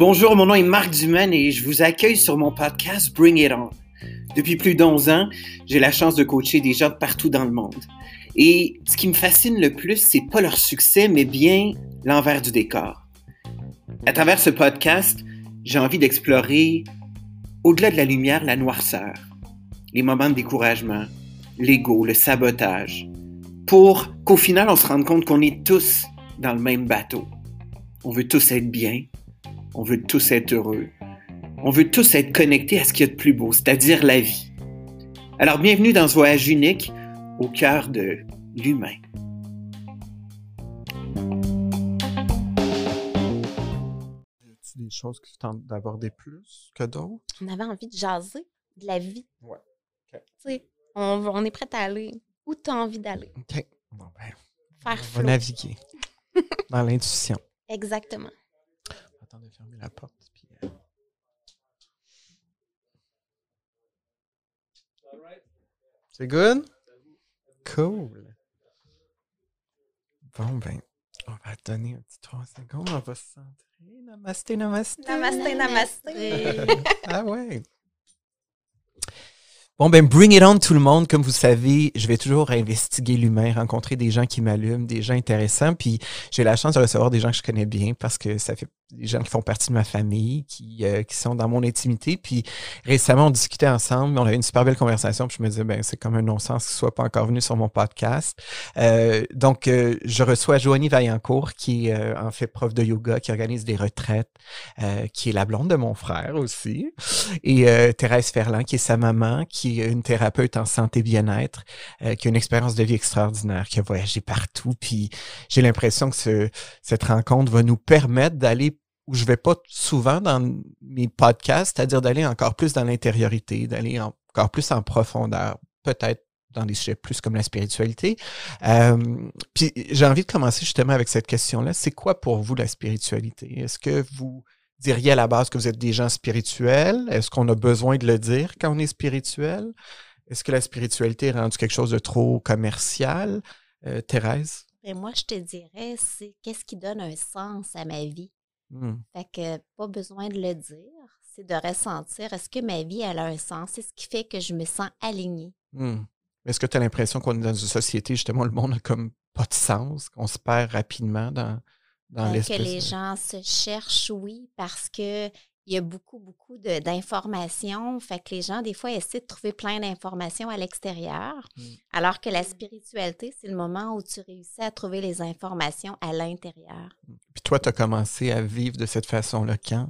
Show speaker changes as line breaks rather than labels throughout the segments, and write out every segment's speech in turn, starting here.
Bonjour, mon nom est Marc Dumaine et je vous accueille sur mon podcast Bring It On. Depuis plus d'11 ans, j'ai la chance de coacher des gens de partout dans le monde. Et ce qui me fascine le plus, c'est pas leur succès, mais bien l'envers du décor. À travers ce podcast, j'ai envie d'explorer, au-delà de la lumière, la noirceur, les moments de découragement, l'ego, le sabotage, pour qu'au final, on se rende compte qu'on est tous dans le même bateau. On veut tous être bien, on veut tous être heureux. On veut tous être connectés à ce qu'il y a de plus beau, c'est-à-dire la vie. Alors bienvenue dans ce voyage unique au cœur de l'humain.
Y des choses que tu tentes d'aborder plus que d'autres?
On avait envie de jaser de la vie.
Ouais.
Tu sais, on, on est prêt à aller où tu as envie d'aller.
OK. Bon, ben,
Faire
on va naviguer dans l'intuition.
Exactement.
Attends de fermer la porte. Puis, euh, C'est good? Cool. Bon, ben, on va donner un petit 3 secondes. On va se centrer. Namasté, namasté.
Namasté, namasté.
ah ouais. Bon, ben, bring it on tout le monde. Comme vous savez, je vais toujours investiguer l'humain, rencontrer des gens qui m'allument, des gens intéressants. Puis j'ai la chance de recevoir des gens que je connais bien parce que ça fait des gens qui font partie de ma famille, qui, euh, qui sont dans mon intimité. Puis récemment, on discutait ensemble, on a eu une super belle conversation. Puis je me disais, ben, c'est comme un non-sens qu'il ne soit pas encore venu sur mon podcast. Euh, donc, euh, je reçois Joanie Vaillancourt, qui est euh, en fait prof de yoga, qui organise des retraites, euh, qui est la blonde de mon frère aussi. Et euh, Thérèse Ferland, qui est sa maman, qui est une thérapeute en santé bien-être, qui a une expérience de vie extraordinaire, qui a voyagé partout. Puis j'ai l'impression que ce, cette rencontre va nous permettre d'aller où je vais pas souvent dans mes podcasts, c'est-à-dire d'aller encore plus dans l'intériorité, d'aller en- encore plus en profondeur, peut-être dans des sujets plus comme la spiritualité. Euh, puis j'ai envie de commencer justement avec cette question-là. C'est quoi pour vous la spiritualité? Est-ce que vous diriez à la base que vous êtes des gens spirituels? Est-ce qu'on a besoin de le dire quand on est spirituel? Est-ce que la spiritualité est rendue quelque chose de trop commercial? Euh, Thérèse?
Et moi, je te dirais, c'est qu'est-ce qui donne un sens à ma vie?
Hmm.
Fait que pas besoin de le dire, c'est de ressentir est-ce que ma vie elle a un sens? C'est ce qui fait que je me sens alignée.
Hmm. Est-ce que tu as l'impression qu'on est dans une société, justement, où le monde n'a comme pas de sens, qu'on se perd rapidement dans, dans
Euh, que les gens se cherchent, oui, parce que il y a beaucoup, beaucoup de- d'informations. Fait que les gens, des fois, essaient de trouver plein d'informations à l'extérieur.
Mm.
Alors que la spiritualité, c'est le moment où tu réussis à trouver les informations à l'intérieur.
Puis toi, tu as commencé à vivre de cette façon-là quand?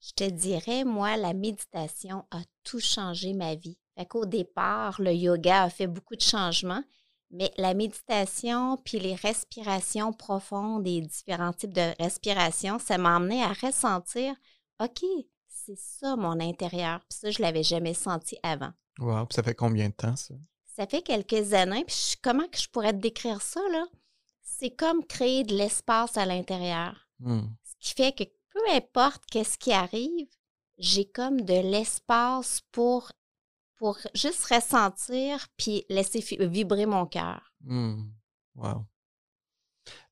Je te dirais, moi, la méditation a tout changé ma vie. Fait qu'au départ, le yoga a fait beaucoup de changements, mais la méditation puis les respirations profondes et différents types de respiration, ça m'a amené à ressentir, OK, c'est ça mon intérieur. Puis ça, je l'avais jamais senti avant.
Wow, puis ça fait combien de temps, ça?
Ça fait quelques années, puis je- comment que je pourrais te décrire ça, là? C'est comme créer de l'espace à l'intérieur.
Hmm.
Ce qui fait que peu importe qu'est-ce qui arrive, j'ai comme de l'espace pour, pour juste ressentir puis laisser vibrer mon cœur.
Hmm. Wow.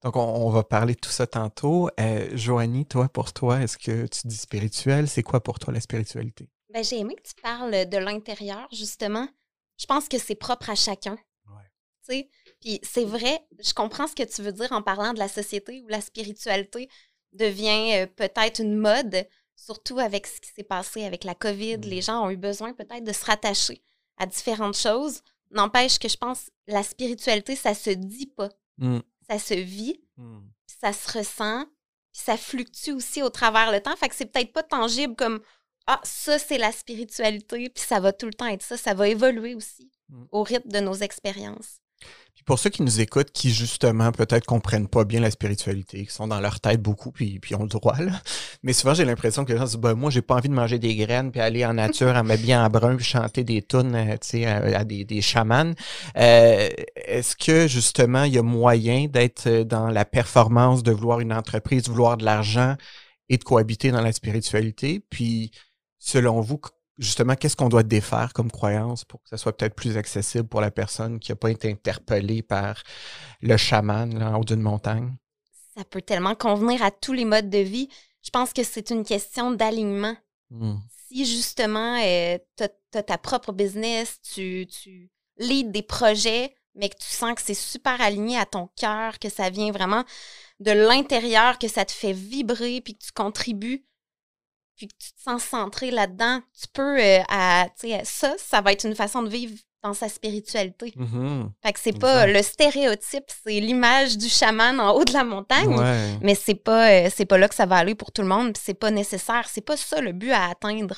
Donc, on, on va parler de tout ça tantôt. Euh, Joanie, toi, pour toi, est-ce que tu dis spirituel? C'est quoi pour toi la spiritualité?
Ben, j'ai aimé que tu parles de l'intérieur, justement. Je pense que c'est propre à chacun.
Ouais.
Puis c'est vrai, je comprends ce que tu veux dire en parlant de la société où la spiritualité devient euh, peut-être une mode, surtout avec ce qui s'est passé avec la COVID. Les gens ont eu besoin peut-être de se rattacher à différentes choses. N'empêche que je pense la spiritualité, ça se dit pas.
Hmm.
Ça se vit, puis ça se ressent, ça fluctue aussi au travers le temps. Fait que c'est peut-être pas tangible comme Ah, ça, c'est la spiritualité, puis ça va tout le temps être ça. Ça va évoluer aussi
Mm.
au rythme de nos expériences.
Puis pour ceux qui nous écoutent, qui justement peut-être comprennent pas bien la spiritualité, qui sont dans leur tête beaucoup, puis, puis ont le droit, là. Mais souvent, j'ai l'impression que les gens se disent, ben, moi, j'ai pas envie de manger des graines, puis aller en nature, à m'habiller en brun, puis chanter des tunes, euh, tu sais, à, à des, des chamans. Euh, Est-ce que, justement, il y a moyen d'être euh, dans la performance, de vouloir une entreprise, de vouloir de l'argent et de cohabiter dans la spiritualité? Puis, selon vous, justement, qu'est-ce qu'on doit défaire comme croyance pour que ça soit peut-être plus accessible pour la personne qui n'a pas été interpellée par le chaman là, en haut d'une montagne?
Ça peut tellement convenir à tous les modes de vie. Je pense que c'est une question d'alignement.
Hmm.
Si justement, euh, tu as, ta propre business, tu, tu leads des projets, mais que tu sens que c'est super aligné à ton cœur, que ça vient vraiment de l'intérieur, que ça te fait vibrer, puis que tu contribues, puis que tu te sens centré là-dedans, tu peux, euh, à, ça, ça va être une façon de vivre dans sa spiritualité.
Mhm.
Fait que c'est pas le stéréotype, c'est l'image du chaman en haut de la montagne,
Ouais.
mais c'est pas, euh, c'est pas là que ça va aller pour tout le monde, puis c'est pas nécessaire, c'est pas ça le but à atteindre.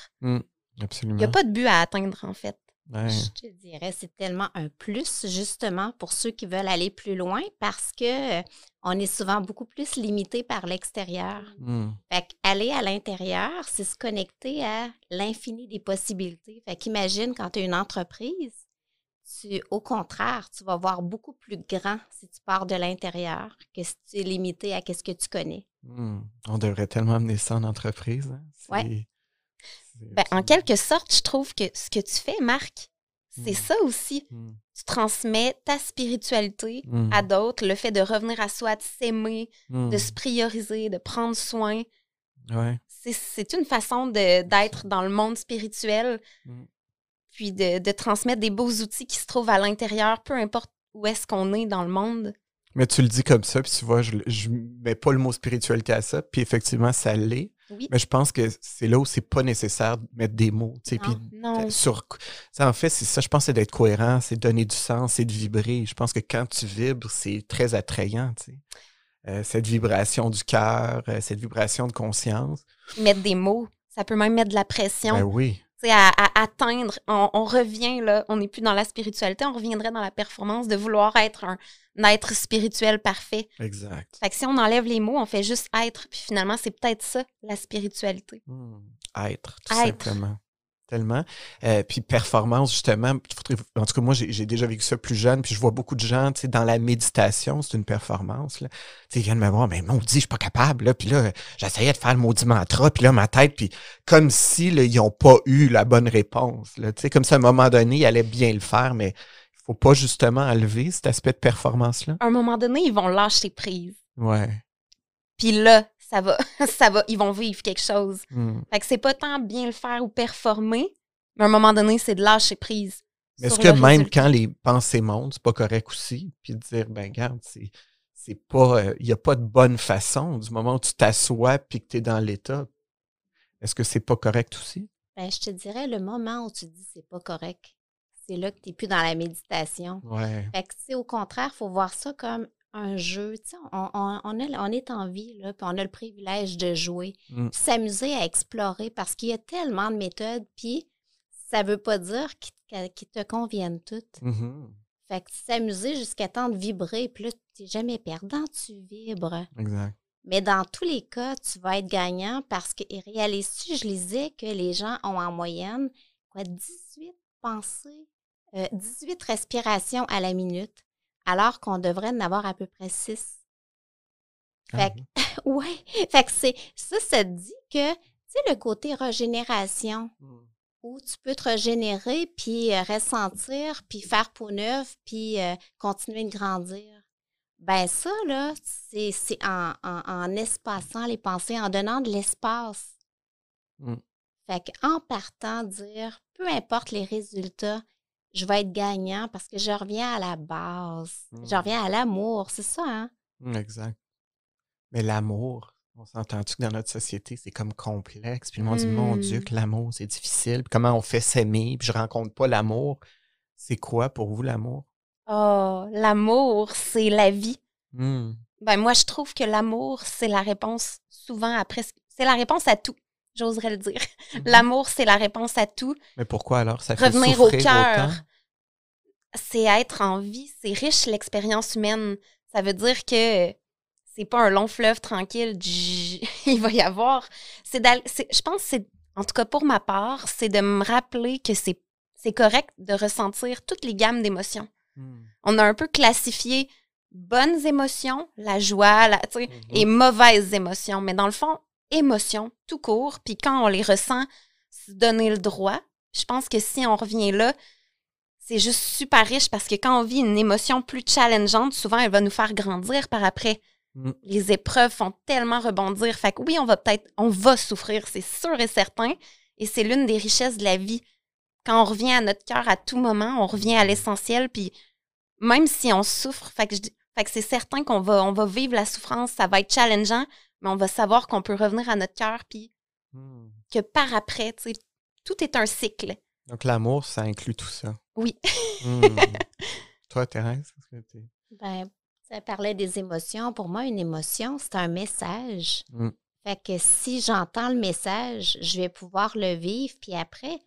Absolument.
Il y a pas de but à atteindre, en fait.
Ouais.
Je te dirais, c'est tellement un plus, justement, pour ceux qui veulent aller plus loin parce que euh, on est souvent beaucoup plus limité par l'extérieur.
Hmm.
Fait qu'aller à l'intérieur, c'est se connecter à l'infini des possibilités. Fait qu'imagine quand tu as une entreprise, tu, au contraire, tu vas voir beaucoup plus grand si tu pars de l'intérieur que si tu es limité à ce que tu connais.
Hmm. On devrait tellement amener ça en entreprise. hein.
Ouais.
Ben, en quelque sorte, je trouve que ce que tu fais, Marc, c'est
Mm.
ça aussi.
Hmm.
Tu transmets ta spiritualité
Hmm.
à d'autres, le fait de revenir à soi, de s'aimer, de se prioriser, de prendre soin.
Ouais.
C'est- une façon d'être dans le monde spirituel, puis de, de transmettre des beaux outils qui se trouvent à l'intérieur, peu importe où est-ce qu'on est dans le monde.
Mais tu le dis comme ça, puis tu vois, je, je mets pas le mot spiritualité à ça, puis effectivement, ça l'est.
Oui.
Mais je pense que c'est là où c'est pas nécessaire de mettre des mots. tu sais,
Non.
Puis
Non.
sur, ça, en fait, c'est ça, je pense, c'est d'être cohérent, c'est de donner du sens, c'est de vibrer. Je pense que quand tu vibres, c'est très attrayant. tu sais. Euh, cette vibration du cœur, euh, cette vibration de conscience.
Mettre des mots, ça peut même mettre de la pression.
Ben oui.
À, à atteindre, on, on revient là, on n'est plus dans la spiritualité, on reviendrait dans la performance de vouloir être un, être spirituel parfait.
Exact.
Fait que si on enlève les mots, on fait juste être, puis finalement, c'est peut-être ça, la spiritualité.
Hmm. Être, tout
Être.
simplement. Tellement. Euh, puis performance, justement, en tout cas, moi, j'ai déjà vécu ça plus jeune, puis je vois beaucoup de gens, tu sais, dans la méditation, c'est une performance, là. Tu sais, ils viennent me voir, mais mon dit, je suis pas capable, là. Puis là, j'essayais de faire le maudit mantra, puis là, ma tête, puis comme si, là, ils n'ont pas eu la bonne réponse, là. Tu sais, comme si à un moment donné, ils allaient bien le faire, mais il faut pas justement enlever cet aspect de performance-là.
À un moment donné, ils vont lâcher prise.
Ouais.
Puis là, ça va, ça va, ils vont vivre quelque chose.
Hmm.
Fait que c'est pas tant bien le faire ou performer, mais à un moment donné, c'est de lâcher prise.
Mais est-ce que
le
même
résultat.
quand les pensées montent, c'est pas correct aussi? Puis de dire, ben garde, c'est, c'est pas, il n'y a pas de bonne façon du moment où tu t'assois puis que tu es dans l'état. Est-ce que c'est pas correct aussi?
Ben, je te dirais, le moment où tu dis c'est pas correct, c'est là que tu n'es plus dans la méditation.
Ouais.
Fait que, tu sais, au contraire, il faut voir ça comme un jeu. On, on- on a- on est en vie, là, puis on a le privilège de jouer,
Mm.
puis s'amuser à explorer parce qu'il y a tellement de méthodes, puis ça veut pas dire qu'ils te- qu'ils te conviennent toutes.
Mhm.
Fait que s'amuser jusqu'à temps de vibrer, puis là, tu n'es jamais perdant, tu vibres.
Exact.
Mais dans tous les cas, tu vas être gagnant parce que, et réalises-tu, je lisais que les gens ont en moyenne quoi, 18 pensées, euh, 18 respirations à la minute, alors qu'on devrait en avoir à peu près 6.
Ah,
Fait que- ouais, fait que c'est ça, ça te dit que, tu sais, le côté régénération,
mm.
où tu peux te régénérer, puis euh, ressentir, puis faire peau neuve, puis euh, continuer de grandir. Ben ça, là, c'est c'est en, en, en espaçant les pensées, en donnant de l'espace.
Mm.
Fait qu'en partant, dire, peu importe les résultats, je vais être gagnant parce que je reviens à la base. Je
Mm.
reviens à l'amour, c'est ça, hein?
Mm, Exact. Mais l'amour, on s'entend-tu que dans notre société, c'est comme complexe? Puis le monde dit, mon. Dieu, que l'amour, c'est difficile. Puis comment on fait s'aimer? Puis je rencontre pas l'amour. C'est quoi pour vous l'amour?
Oh, l'amour, c'est la vie. Ben moi, je trouve que l'amour, c'est la réponse souvent à presque. C'est la réponse à tout, j'oserais le dire.
Mhm.
L'amour, c'est la réponse à tout.
Mais pourquoi alors? Ça fait
Revenir au cœur. C'est être en vie, c'est riche l'expérience humaine. Ça veut dire que c'est pas un long fleuve tranquille. Il va y avoir. C'est je pense que c'est, en tout cas pour ma part, c'est de me rappeler que c'est c'est correct de ressentir toutes les gammes d'émotions.
Hmm.
On a un peu classifié bonnes émotions, la joie, la,
Mhm.
et mauvaises émotions. Mais dans le fond, émotions, tout court. Puis quand on les ressent, se donner le droit. Je pense que si on revient là, c'est juste super riche parce que quand on vit une émotion plus challengeante, souvent elle va nous faire grandir par après.
Mm.
Les épreuves font tellement rebondir. Fait que oui, on va peut-être, on va souffrir, c'est sûr et certain. Et c'est l'une des richesses de la vie. Quand on revient à notre cœur à tout moment, on revient à l'essentiel. Puis même si on souffre, fait que, je dis- fait que c'est certain qu'on va, on va vivre la souffrance, ça va être challengeant, mais on va savoir qu'on peut revenir à notre cœur. Puis
Mm.
que par après, tu sais, tout est un cycle.
Donc, l'amour, ça inclut tout ça.
Oui.
Mm. Toi, Thérèse, est-ce que t'es-
Ben, ça parlait des émotions. Pour moi, une émotion, c'est un message.
Mm.
Fait que si j'entends le message, je vais pouvoir le vivre. Puis après,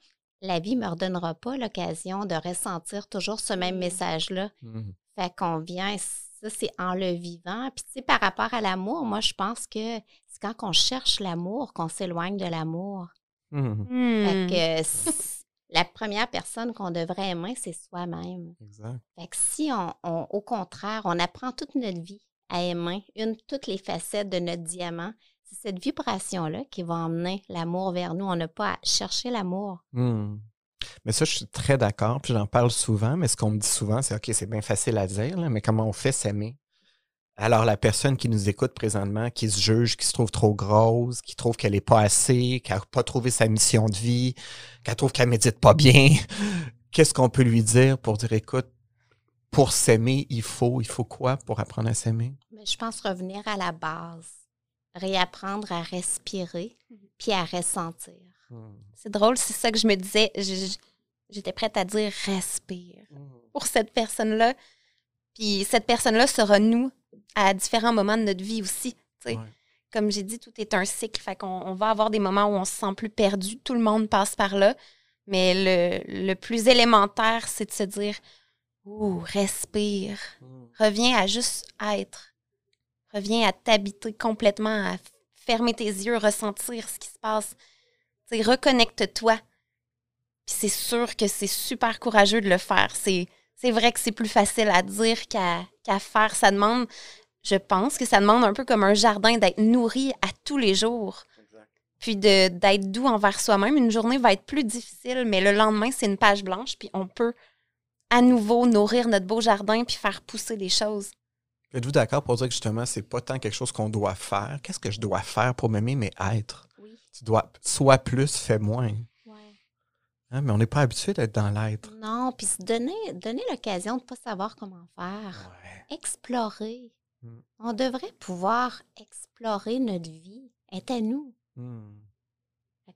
la vie ne me redonnera pas l'occasion de ressentir toujours ce même message-là.
Mm.
Fait qu'on vient, ça, c'est en le vivant. Puis, tu sais, par rapport à l'amour, moi, je pense que c'est quand on cherche l'amour qu'on s'éloigne de l'amour.
Mm.
Fait
Hmm.
que la première personne qu'on devrait aimer, c'est soi-même.
Exact.
Fait que si on, on- au contraire, on apprend toute notre vie à aimer une, toutes les facettes de notre diamant, c'est cette vibration-là qui va emmener l'amour vers nous. On n'a pas à chercher l'amour.
Hmm. Mais ça, je suis très d'accord, puis j'en parle souvent, mais ce qu'on me dit souvent, c'est OK, c'est bien facile à dire, là, mais comment on fait s'aimer? Alors, la personne qui nous écoute présentement, qui se juge, qui se trouve trop grosse, qui trouve qu'elle n'est pas assez, qui n'a pas trouvé sa mission de vie, qu'elle trouve qu'elle médite pas bien, qu'est-ce qu'on peut lui dire pour dire écoute, pour s'aimer, il faut, il faut quoi pour apprendre à s'aimer?
Mais je pense revenir à la base, réapprendre à respirer, puis à ressentir.
Hmm.
C'est drôle, c'est ça que je me disais. Je- je- J'étais prête à dire respire pour cette personne-là. Puis cette personne-là sera nous à différents moments de notre vie aussi.
Ouais.
Comme j'ai dit, tout est un cycle. Fait qu'on on va avoir des moments où on se sent plus perdu. Tout le monde passe par là. Mais le, le plus élémentaire, c'est de se dire Ouh, respire.
Hmm.
Reviens à juste être. Reviens à t'habiter complètement, à fermer tes yeux, ressentir ce qui se passe. Tu sais, reconnecte-toi. Puis c'est sûr que c'est super courageux de le faire. C'est, c'est vrai que c'est plus facile à dire qu'à, qu'à faire. Ça demande, je pense que ça demande un peu comme un jardin d'être nourri à tous les jours. Puis de, d'être doux envers soi-même. Une journée va être plus difficile, mais le lendemain, c'est une page blanche. Puis on peut à nouveau nourrir notre beau jardin puis faire pousser les choses.
Êtes-vous d'accord pour dire que justement, c'est pas tant quelque chose qu'on doit faire? Qu'est-ce que je dois faire pour m'aimer, mais être?
Oui.
Tu dois soit plus, fais moins. Hein, mais on n'est pas habitué d'être dans l'être.
Non, puis se donner, donner l'occasion de ne pas savoir comment faire.
Ouais.
Explorer.
Mm.
On devrait pouvoir explorer notre vie. Est à nous.
Hmm.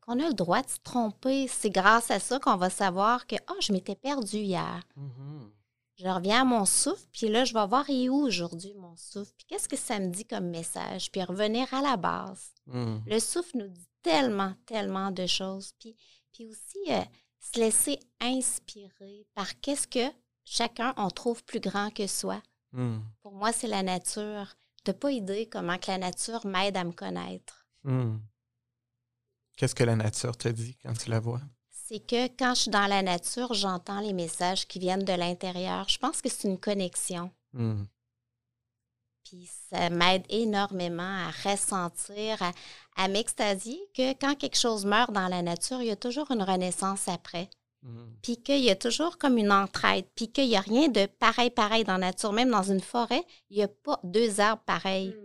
Qu'on a le droit de se tromper. C'est grâce à ça qu'on va savoir que oh, je m'étais perdue hier.
Mhm.
Je reviens à mon souffle, puis là, je vais voir et où aujourd'hui mon souffle? Puis qu'est-ce que ça me dit comme message? Puis revenir à la base.
Hmm.
Le souffle nous dit tellement, tellement de choses. Puis, puis aussi, euh, se laisser inspirer par qu'est-ce que chacun on trouve plus grand que soi.
Hmm.
Pour moi, c'est la nature. De pas idée comment que la nature m'aide à me connaître.
Hmm. Qu'est-ce que la nature te dit quand tu la vois?
C'est que quand je suis dans la nature, j'entends les messages qui viennent de l'intérieur. Je pense que c'est une connexion.
Hmm.
Puis ça m'aide énormément à ressentir, à, à m'extasier que quand quelque chose meurt dans la nature, il y a toujours une renaissance après.
Hmm.
Puis qu'il y a toujours comme une entraide. Puis qu'il n'y a rien de pareil, pareil dans la nature. Même dans une forêt, il n'y a pas deux arbres pareils.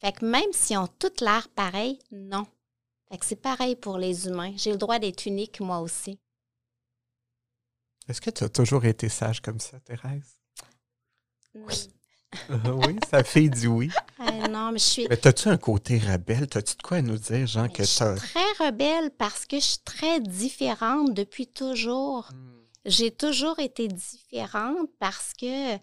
Fait que même si on toute l'air pareil, non. Fait que c'est pareil pour les humains. J'ai le droit d'être unique, moi aussi.
Est-ce que tu as toujours été sage comme ça, Thérèse?
Oui.
Oui, sa fille dit oui.
Ah, non, mais je suis,
Mais as-tu un côté rebelle? T'as-tu de quoi à nous dire, Jean,
mais
que
je suis très rebelle parce que je suis très différente depuis toujours.
Hmm.
J'ai toujours été différente parce que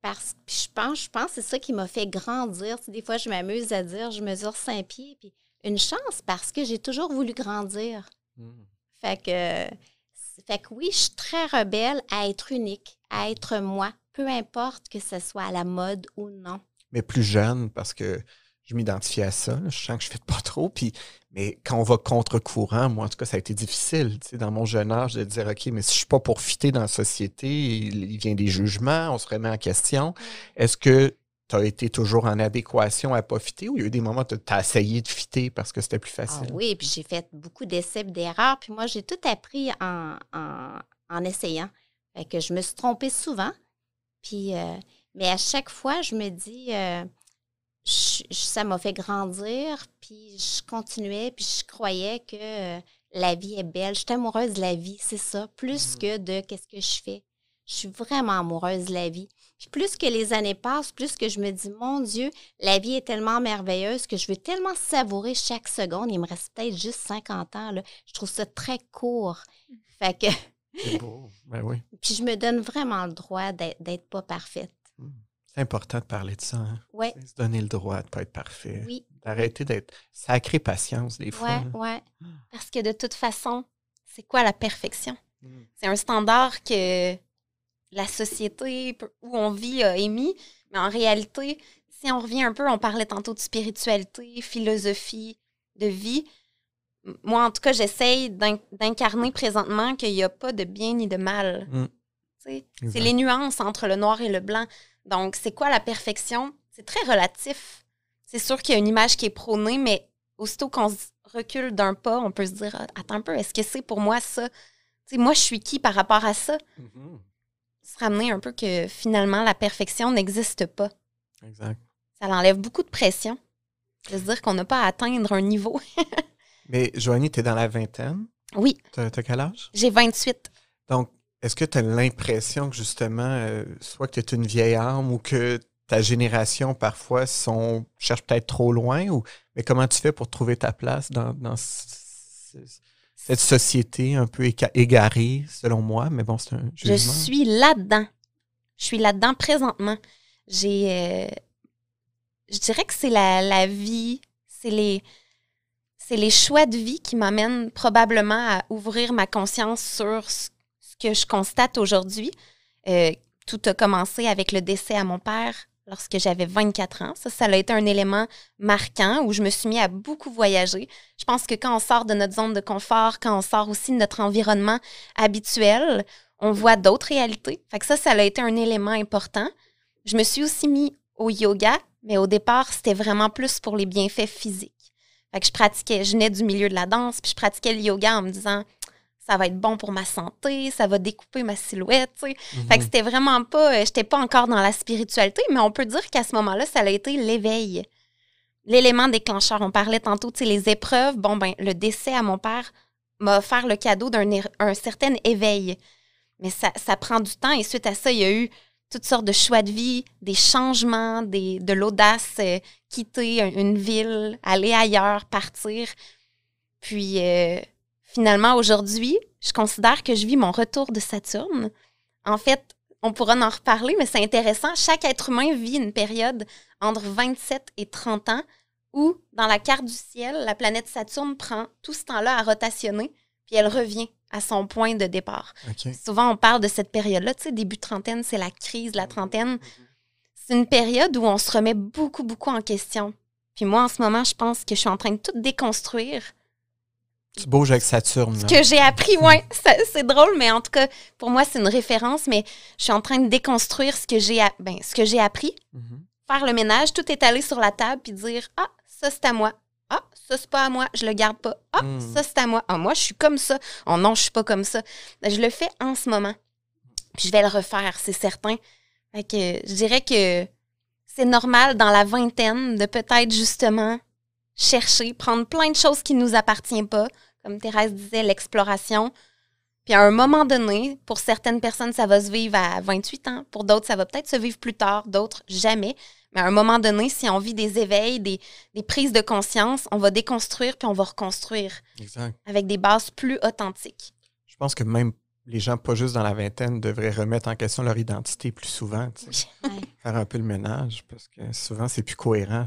parce puis je pense je pense que c'est ça qui m'a fait grandir. Tu sais, des fois je m'amuse à dire je mesure cinq pieds puis une chance parce que j'ai toujours voulu grandir.
Hmm.
Fait que fait que oui, je suis très rebelle à être unique, à être moi, peu importe que ce soit à la mode ou non.
mais plus jeune parce que je m'identifie à ça. là. Je sens que je ne fais pas trop. Puis, mais quand on va contre-courant, moi, en tout cas, ça a été difficile, tu sais, dans mon jeune âge, de dire, OK, mais si je ne suis pas pour fitter dans la société, il, il vient des jugements, on se remet en question. Est-ce que tu as été toujours en adéquation à pas fitter ou il y a eu des moments où tu as essayé de fitter parce que c'était plus
Ah
facile?
oui, puis j'ai fait beaucoup d'essais et d'erreurs. Puis moi, j'ai tout appris en, en, en essayant. Fait que je me suis trompée souvent. Puis, euh, mais à chaque fois, je me dis, euh, je- je- ça m'a fait grandir. Puis je continuais, puis je croyais que euh, la vie est belle. Je suis amoureuse de la vie, c'est ça. Plus
Mhm.
que de qu'est-ce que je fais. Je suis vraiment amoureuse de la vie. Puis plus que les années passent, plus que je me dis, mon Dieu, la vie est tellement merveilleuse que je veux tellement savourer chaque seconde. Il me reste peut-être juste 50 ans. Là. Je trouve ça très court. Fait que,
C'est beau. Ben oui.
puis je me donne vraiment le droit d'être pas parfaite.
C'est important de parler de ça. Hein? C'est Se donner le droit de pas être parfait.
oui,
D'arrêter d'être sacré patience des fois.
ouais,
hein.
ouais.
Parce que de toute façon, c'est quoi la perfection?
Mm.
C'est un standard que la société où on vit a émis, mais en réalité, si on revient un peu, on parlait tantôt de spiritualité, philosophie, de vie. Moi, en tout cas, j'essaye d'in- d'incarner présentement qu'il n'y a pas de bien ni de mal.
Mm.
C'est les nuances entre le noir et le blanc. Donc, c'est quoi la perfection? C'est très relatif. C'est sûr qu'il y a une image qui est prônée, mais aussitôt qu'on se recule d'un pas, on peut se dire Ah, Attends un peu, est-ce que c'est pour moi ça? Moi, je suis qui par rapport à ça?
Mhm.
Se ramener un peu que finalement, la perfection n'existe pas.
Exact.
Ça enlève beaucoup de pression de se dire qu'on n'a pas à atteindre un niveau.
Mais Joanie, tu es dans la vingtaine.
Oui,
T'as as quel âge?
j'ai 28.
Donc, est-ce que tu as l'impression que justement, euh, soit que tu es une vieille âme ou que ta génération parfois sont, cherche peut-être trop loin ou mais comment tu fais pour trouver ta place dans, dans ce- ce- cette société un peu égarée, selon moi, mais bon, c'est un
Je
jugement.
suis là-dedans. Je suis là-dedans présentement. J'ai. euh, je dirais que c'est la, la vie, c'est les. C'est les choix de vie qui m'amènent probablement à ouvrir ma conscience sur ce, que je constate aujourd'hui. Euh, tout a commencé avec le décès à mon père lorsque j'avais 24 ans. Ça, ça a été un élément marquant où je me suis mis à beaucoup voyager. Je pense que quand on sort de notre zone de confort, quand on sort aussi de notre environnement habituel, on voit d'autres réalités. Fait que ça, ça a été un élément important. Je me suis aussi mis au yoga, mais au départ, c'était vraiment plus pour les bienfaits physiques. Fait que je pratiquais, je venais du milieu de la danse, puis je pratiquais le yoga en me disant ça va être bon pour ma santé, ça va découper ma silhouette, tu sais.
Mhm.
Fait que c'était vraiment pas, euh, j'étais pas encore dans la spiritualité, mais on peut dire qu'à ce moment-là, ça a été l'éveil. L'élément déclencheur. On parlait tantôt, tu sais, les épreuves. Bon, ben, le décès à mon père m'a offert le cadeau d'un un certain éveil. Mais ça, ça prend du temps et suite à ça, il y a eu toutes sortes de choix de vie, des changements, de l'audace, euh, quitter un- une ville, aller ailleurs, partir. Puis euh, finalement, aujourd'hui, je considère que je vis mon retour de Saturne. En fait, on pourra en reparler, mais c'est intéressant. Chaque être humain vit une période entre 27 et 30 ans où, dans la carte du ciel, la planète Saturne prend tout ce temps-là à rotationner, puis elle revient à son point de départ. Souvent, on parle de cette période-là, tu sais, début trentaine, c'est la crise, de la trentaine. C'est une période où on se remet beaucoup, beaucoup en question. Puis moi, en ce moment, je pense que je suis en train de tout déconstruire.
Tu bouges avec Saturne.
Ce que j'ai appris, ouais, ça- c'est drôle, mais en tout cas, pour moi, c'est une référence, mais je suis en train de déconstruire ce que j'ai ben, ce que j'ai appris,
Mhm.
faire le ménage, tout étaler sur la table, puis dire Ah, ça, c'est à moi. Ça, c'est pas à moi, je le garde pas. Ah,
Mm.
ça, c'est à moi. Ah, moi, je suis comme ça. Oh non, je suis pas comme ça. Je le fais en ce moment. Puis je vais le refaire, c'est certain. Fait que je dirais que c'est normal dans la vingtaine de peut-être justement chercher, prendre plein de choses qui nous appartiennent pas. Comme Thérèse disait, l'exploration. Puis à un moment donné, pour certaines personnes, ça va se vivre à 28 ans. Pour d'autres, ça va peut-être se vivre plus tard. D'autres, jamais. Mais à un moment donné, si on vit des éveils, des, des prises de conscience, on va déconstruire puis on va reconstruire
Exact.
avec des bases plus authentiques.
Je pense que même les gens pas juste dans la vingtaine devraient remettre en question leur identité plus souvent. Faire un peu le ménage parce que souvent c'est plus cohérent.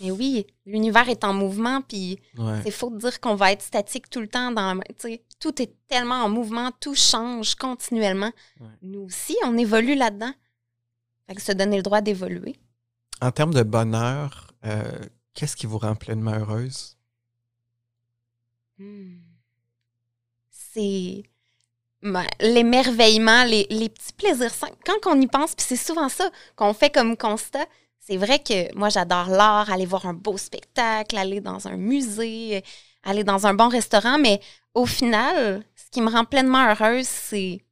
Mais oui, l'univers est en mouvement, puis
Ouais.
c'est faux de dire qu'on va être statique tout le temps. Dans, tout est tellement en mouvement, tout change continuellement.
Ouais.
Nous aussi, on évolue là-dedans. Fait que se donner le droit d'évoluer.
En termes de bonheur, euh, qu'est-ce qui vous rend pleinement heureuse?
Hmm. C'est ben, l'émerveillement, les, petits plaisirs. Quand on y pense, puis c'est souvent ça qu'on fait comme constat, C'est vrai que moi, j'adore l'art, aller voir un beau spectacle, aller dans un musée, aller dans un bon restaurant, mais au final, ce qui me rend pleinement heureuse, c'est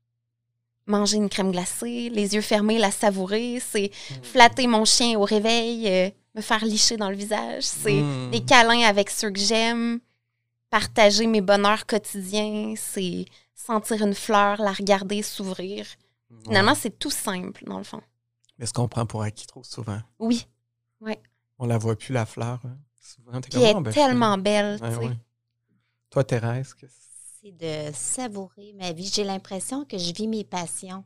manger une crème glacée, les yeux fermés, la savourer, c'est
Mm.
flatter mon chien au réveil, euh, me faire licher dans le visage, c'est
Mm.
des câlins avec ceux que j'aime, partager mes bonheurs quotidiens, c'est sentir une fleur, la regarder s'ouvrir. Finalement, c'est tout simple, dans le fond.
Mais ce qu'on prend pour acquis trop souvent.
Oui.
On la voit plus, la fleur. hein. Souvent, t'es
Puis
comme,
elle
Ah,
est
ben,
tellement belle,
Ouais,
tu sais.
ouais. Toi, Thérèse, qu'est-ce-
C'est de savourer ma vie. J'ai l'impression que je vis mes passions.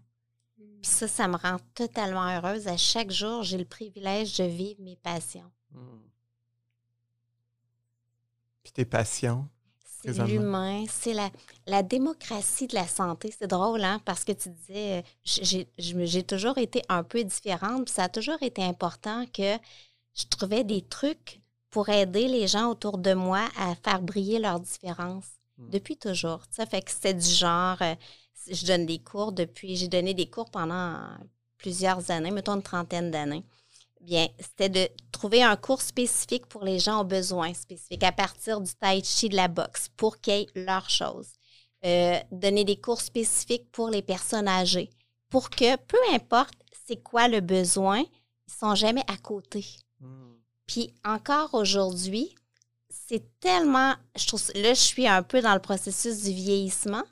Puis ça, ça me rend totalement heureuse. À chaque jour, j'ai le privilège de vivre mes passions.
Hmm. Puis tes passions.
C'est l'humain, c'est la, la démocratie de la santé. C'est drôle, hein? Parce que tu disais, euh, j'ai je me- j'ai toujours été un peu différente, puis ça a toujours été important que je trouvais des trucs pour aider les gens autour de moi à faire briller leurs différences.
Mm.
Depuis toujours. Ça fait que c'était du genre, euh, je donne des cours depuis, j'ai donné des cours pendant plusieurs années, mettons une trentaine d'années. Bien, c'était de trouver un cours spécifique pour les gens aux besoins spécifiques à partir du tai chi de la boxe pour qu'ils aient leurs choses. Euh, donner des cours spécifiques pour les personnes âgées pour que, peu importe c'est quoi le besoin, ils sont jamais à côté.
Hmm.
Puis encore aujourd'hui, c'est tellement. Je trouve, là, je suis un peu dans le processus du vieillissement.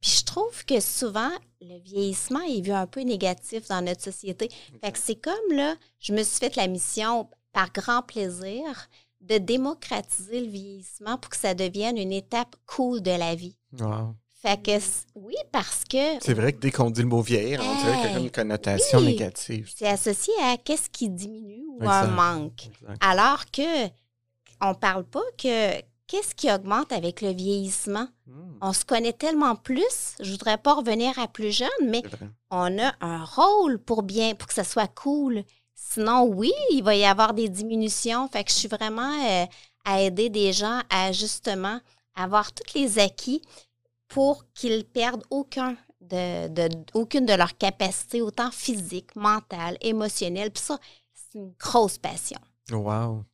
Puis je trouve que souvent, le vieillissement est vu un peu négatif dans notre société. Fait que c'est comme là, je me suis fait la mission par grand plaisir de démocratiser le vieillissement pour que ça devienne une étape cool de la vie.
Wow.
Fait que oui, parce que
C'est vrai que dès qu'on dit le mot vieillir, on dirait qu'il y a une connotation
oui.
négative.
c'est associé à qu'est-ce qui diminue ou
Exact.
un manque.
Exact.
Alors que on parle pas que qu'est-ce qui augmente avec le vieillissement?
Hmm,
On se connaît tellement plus. Je voudrais pas revenir à plus jeune, mais on a un rôle pour bien, pour que ça soit cool. Sinon, oui, il va y avoir des diminutions. Fait que je suis vraiment euh, à aider des gens à justement avoir tous les acquis pour qu'ils perdent aucun de, de- aucune de leurs capacités, autant physiques, mentales, émotionnelles. Puis ça, c'est une grosse passion.
Wow.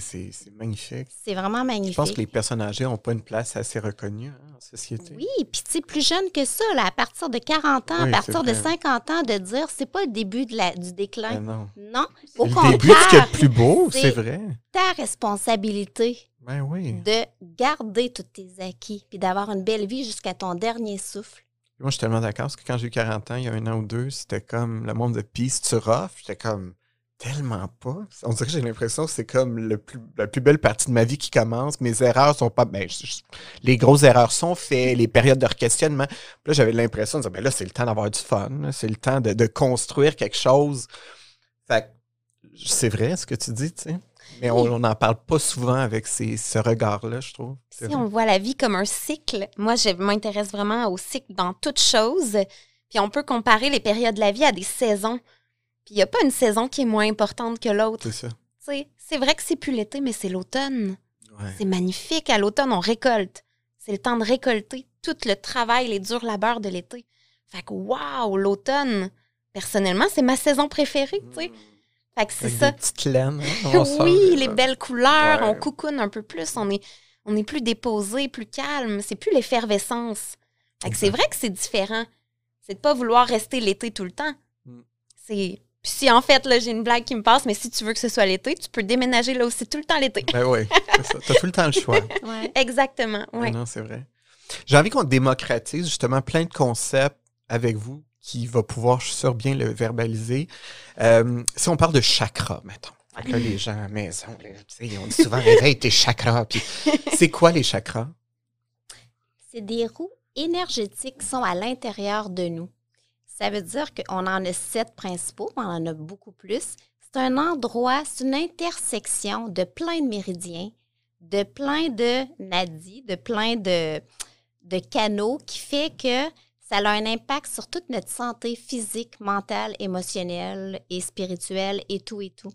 C'est magnifique.
C'est vraiment
Je
magnifique.
pense que les personnes âgées n'ont pas une place assez reconnue hein, en société.
Oui, puis tu sais, plus jeune que ça, là, à partir de 40 ans,
Oui,
à partir de
vrai.
50 ans, de dire c'est pas le début de la, du déclin.
Mais non.
Non,
C'est
au
le début de ce qu'il y a
contraire,
de plus beau,
c'est-
c'est vrai.
ta responsabilité
Ben oui.
de garder tous tes acquis puis d'avoir une belle vie jusqu'à ton dernier souffle.
Moi, je suis tellement d'accord parce que quand j'ai eu 40 ans, il y a un an ou deux, c'était comme le monde de peace rough. J'étais comme tellement pas. On dirait que j'ai l'impression que c'est comme le plus, la plus belle partie de ma vie qui commence. Mes erreurs sont pas. Ben, je- je- les grosses erreurs sont faites, les périodes de questionnement. Puis là, j'avais l'impression de dire, ben là, c'est le temps d'avoir du fun. C'est le temps de, de construire quelque chose. Fait c'est vrai ce que tu dis, tu sais. Mais on n'en parle pas souvent avec ces, ce regard-là, je trouve.
Si
vrai.
on voit la vie comme un cycle, moi, je m'intéresse vraiment au cycle dans toute chose. Puis on peut comparer les périodes de la vie à des saisons. Puis il n'y a pas une saison qui est moins importante que l'autre.
C'est ça.
C'est vrai que c'est plus l'été, mais c'est l'automne.
Ouais.
C'est magnifique. À l'automne, on récolte. C'est le temps de récolter tout le travail, les durs labeurs de l'été. Fait que, waouh, l'automne, personnellement, c'est ma saison préférée, tu sais. Fait que c'est ça.
des petites laines. hein,
oui, les belles couleurs,
Ouais.
on coucoune un peu plus, on est, on est plus déposé, plus calme. C'est plus l'effervescence. Fait que c'est vrai que c'est différent. C'est de pas vouloir rester l'été tout le temps.
Mm.
C'est. Puis si en fait, là, j'ai une blague qui me passe, mais si tu veux que ce soit l'été, tu peux déménager là aussi tout le temps l'été.
Ben oui, c'est ça. T'as tout le temps le choix.
Ouais.
Exactement,
Ah
oui.
Non, c'est vrai. J'ai envie qu'on démocratise justement plein de concepts avec vous qui va pouvoir, je suis sûr, bien le verbaliser. Euh, si on parle de chakra, mettons. Là, les gens à la maison, là, tu on dit souvent réveille tes chakras. Puis c'est quoi les chakras?
C'est des roues énergétiques qui sont à l'intérieur de nous. Ça veut dire qu'on en a sept principaux, mais on en a beaucoup plus. C'est un endroit, c'est une intersection de plein de méridiens, de plein de nadis, de plein de, de canaux qui fait que ça a un impact sur toute notre santé physique, mentale, émotionnelle et spirituelle et tout et tout.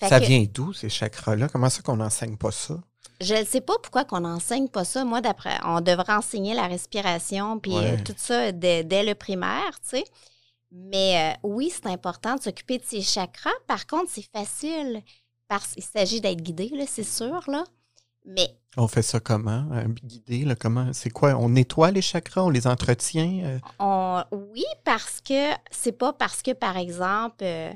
Fait
Ça
que-
vient d'où, ces chakras-là? Comment ça qu'on n'enseigne pas ça?
Je ne sais pas pourquoi qu'on n'enseigne pas ça. Moi, d'après, on devrait enseigner la respiration puis
Ouais.
euh, tout ça dès, dès le primaire, tu sais. Mais euh, oui, c'est important de s'occuper de ses chakras. Par contre, c'est facile parce qu'il s'agit d'être guidé, là, c'est sûr. Là. Mais
On fait ça comment? euh, guider, là, comment? C'est quoi? On nettoie les chakras, on les entretient? euh?
on- oui, parce que c'est pas parce que, par exemple, euh,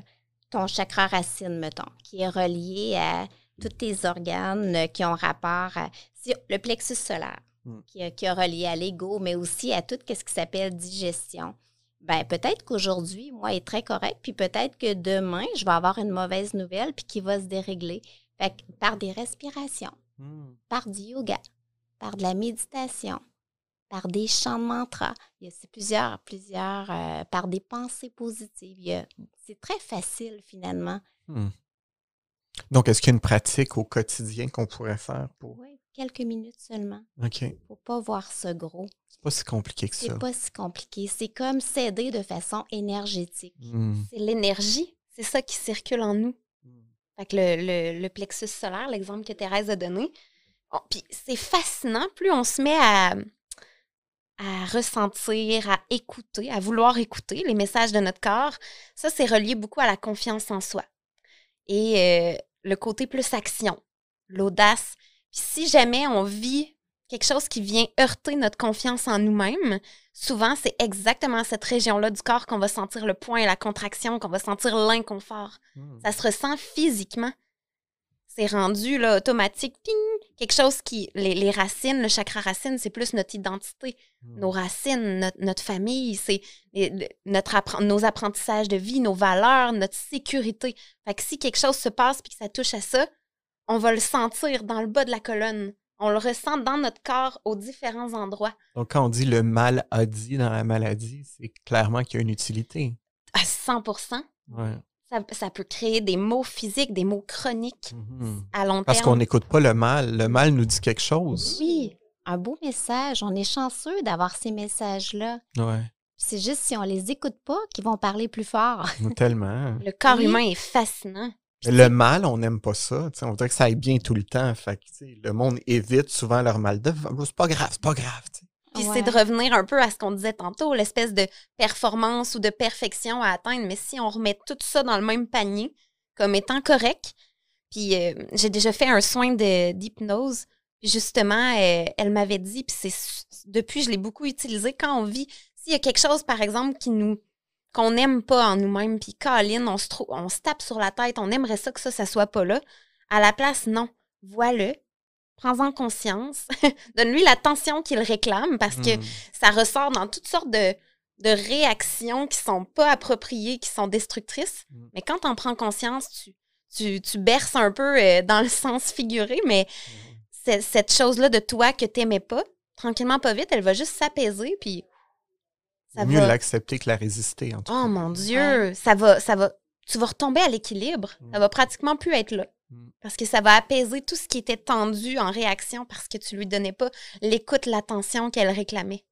ton chakra racine, mettons, qui est relié à tous tes organes euh, qui ont rapport à si- le plexus solaire,
Mm.
qui, est- qui est relié à l'ego, mais aussi à tout ce qui s'appelle digestion. Ben, peut-être qu'aujourd'hui, moi, est très correct, puis peut-être que demain, je vais avoir une mauvaise nouvelle, puis qui va se dérégler. Fait que par des respirations,
Hmm.
par du yoga, par de la méditation, par des chants de mantra. Il y a plusieurs, plusieurs, euh, par des pensées positives. A- C'est très facile finalement.
Hmm. Donc, est-ce qu'il y a une pratique au quotidien qu'on pourrait faire pour.
Oui, quelques minutes seulement.
OK.
Faut pas voir ce gros.
C'est pas si compliqué que ça.
C'est pas si compliqué. C'est comme s'aider de façon énergétique.
Hmm.
C'est l'énergie. C'est ça qui circule en nous. Fait que le, le- le plexus solaire, l'exemple que Thérèse a donné. Bon, Puis c'est fascinant, plus on se met à, à ressentir, à écouter, à vouloir écouter les messages de notre corps, ça, c'est relié beaucoup à la confiance en soi. Et euh, le côté plus action, l'audace. Si jamais on vit quelque chose qui vient heurter notre confiance en nous-mêmes, souvent, c'est exactement cette région-là du corps qu'on va sentir le point, la contraction, qu'on va sentir l'inconfort.
Hmm.
Ça se ressent physiquement. C'est rendu là, automatique. Ting! Quelque chose qui. Les, les racines, le chakra racine, c'est plus notre identité.
Hmm.
Nos racines, notre, notre famille, c'est notre appren- nos apprentissages de vie, nos valeurs, notre sécurité. Fait que si quelque chose se passe puis que ça touche à ça, on va le sentir dans le bas de la colonne. On le ressent dans notre corps aux différents endroits.
Donc, quand on dit le mal a dit dans la maladie, c'est clairement qu'il y a une utilité.
À 100
Ouais.
Ça, ça peut créer des maux physiques, des maux chroniques
Mhm.
à long
Parce
terme.
qu'on n'écoute pas le mal. Le mal nous dit quelque chose.
Oui, un beau message. On est chanceux d'avoir ces messages-là.
Ouais.
C'est juste si on les écoute pas qu'ils vont parler plus fort.
Tellement.
Le corps
Oui.
humain est fascinant.
Le mal, on n'aime pas ça. tu sais, On voudrait que ça aille bien tout le temps. Fait que, le monde évite souvent leur mal de C'est pas grave, c'est pas grave.
Puis
Ouais.
c'est de revenir un peu à ce qu'on disait tantôt, l'espèce de performance ou de perfection à atteindre. Mais si on remet tout ça dans le même panier comme étant correct, puis euh, j'ai déjà fait un soin de- d'hypnose, puis justement, euh, elle m'avait dit, puis c'est depuis je l'ai beaucoup utilisé quand on vit, s'il y a quelque chose par exemple qui nous qu'on n'aime pas en nous-mêmes, puis Colin, on se on se tape sur la tête, on aimerait ça que ça, ça soit pas là. À la place, non, vois-le, prends-en conscience, donne-lui l'attention qu'il réclame parce que
Hmm.
ça ressort dans toutes sortes de, de réactions qui sont pas appropriées, qui sont destructrices.
Mm.
Mais quand tu en prends conscience, tu, tu, tu berces un peu euh, dans le sens figuré, mais c'est- cette chose-là de toi que t'aimais pas, tranquillement, pas vite, elle va juste s'apaiser, puis ça
mieux
va...
l'accepter que la résister, en tout cas.
Oh mon Dieu! Ça va, ça va... Tu vas retomber à l'équilibre. Ça va pratiquement plus être là.
Mm.
Parce que ça va apaiser tout ce qui était tendu en réaction parce que tu lui donnais pas l'écoute, l'attention qu'elle réclamait.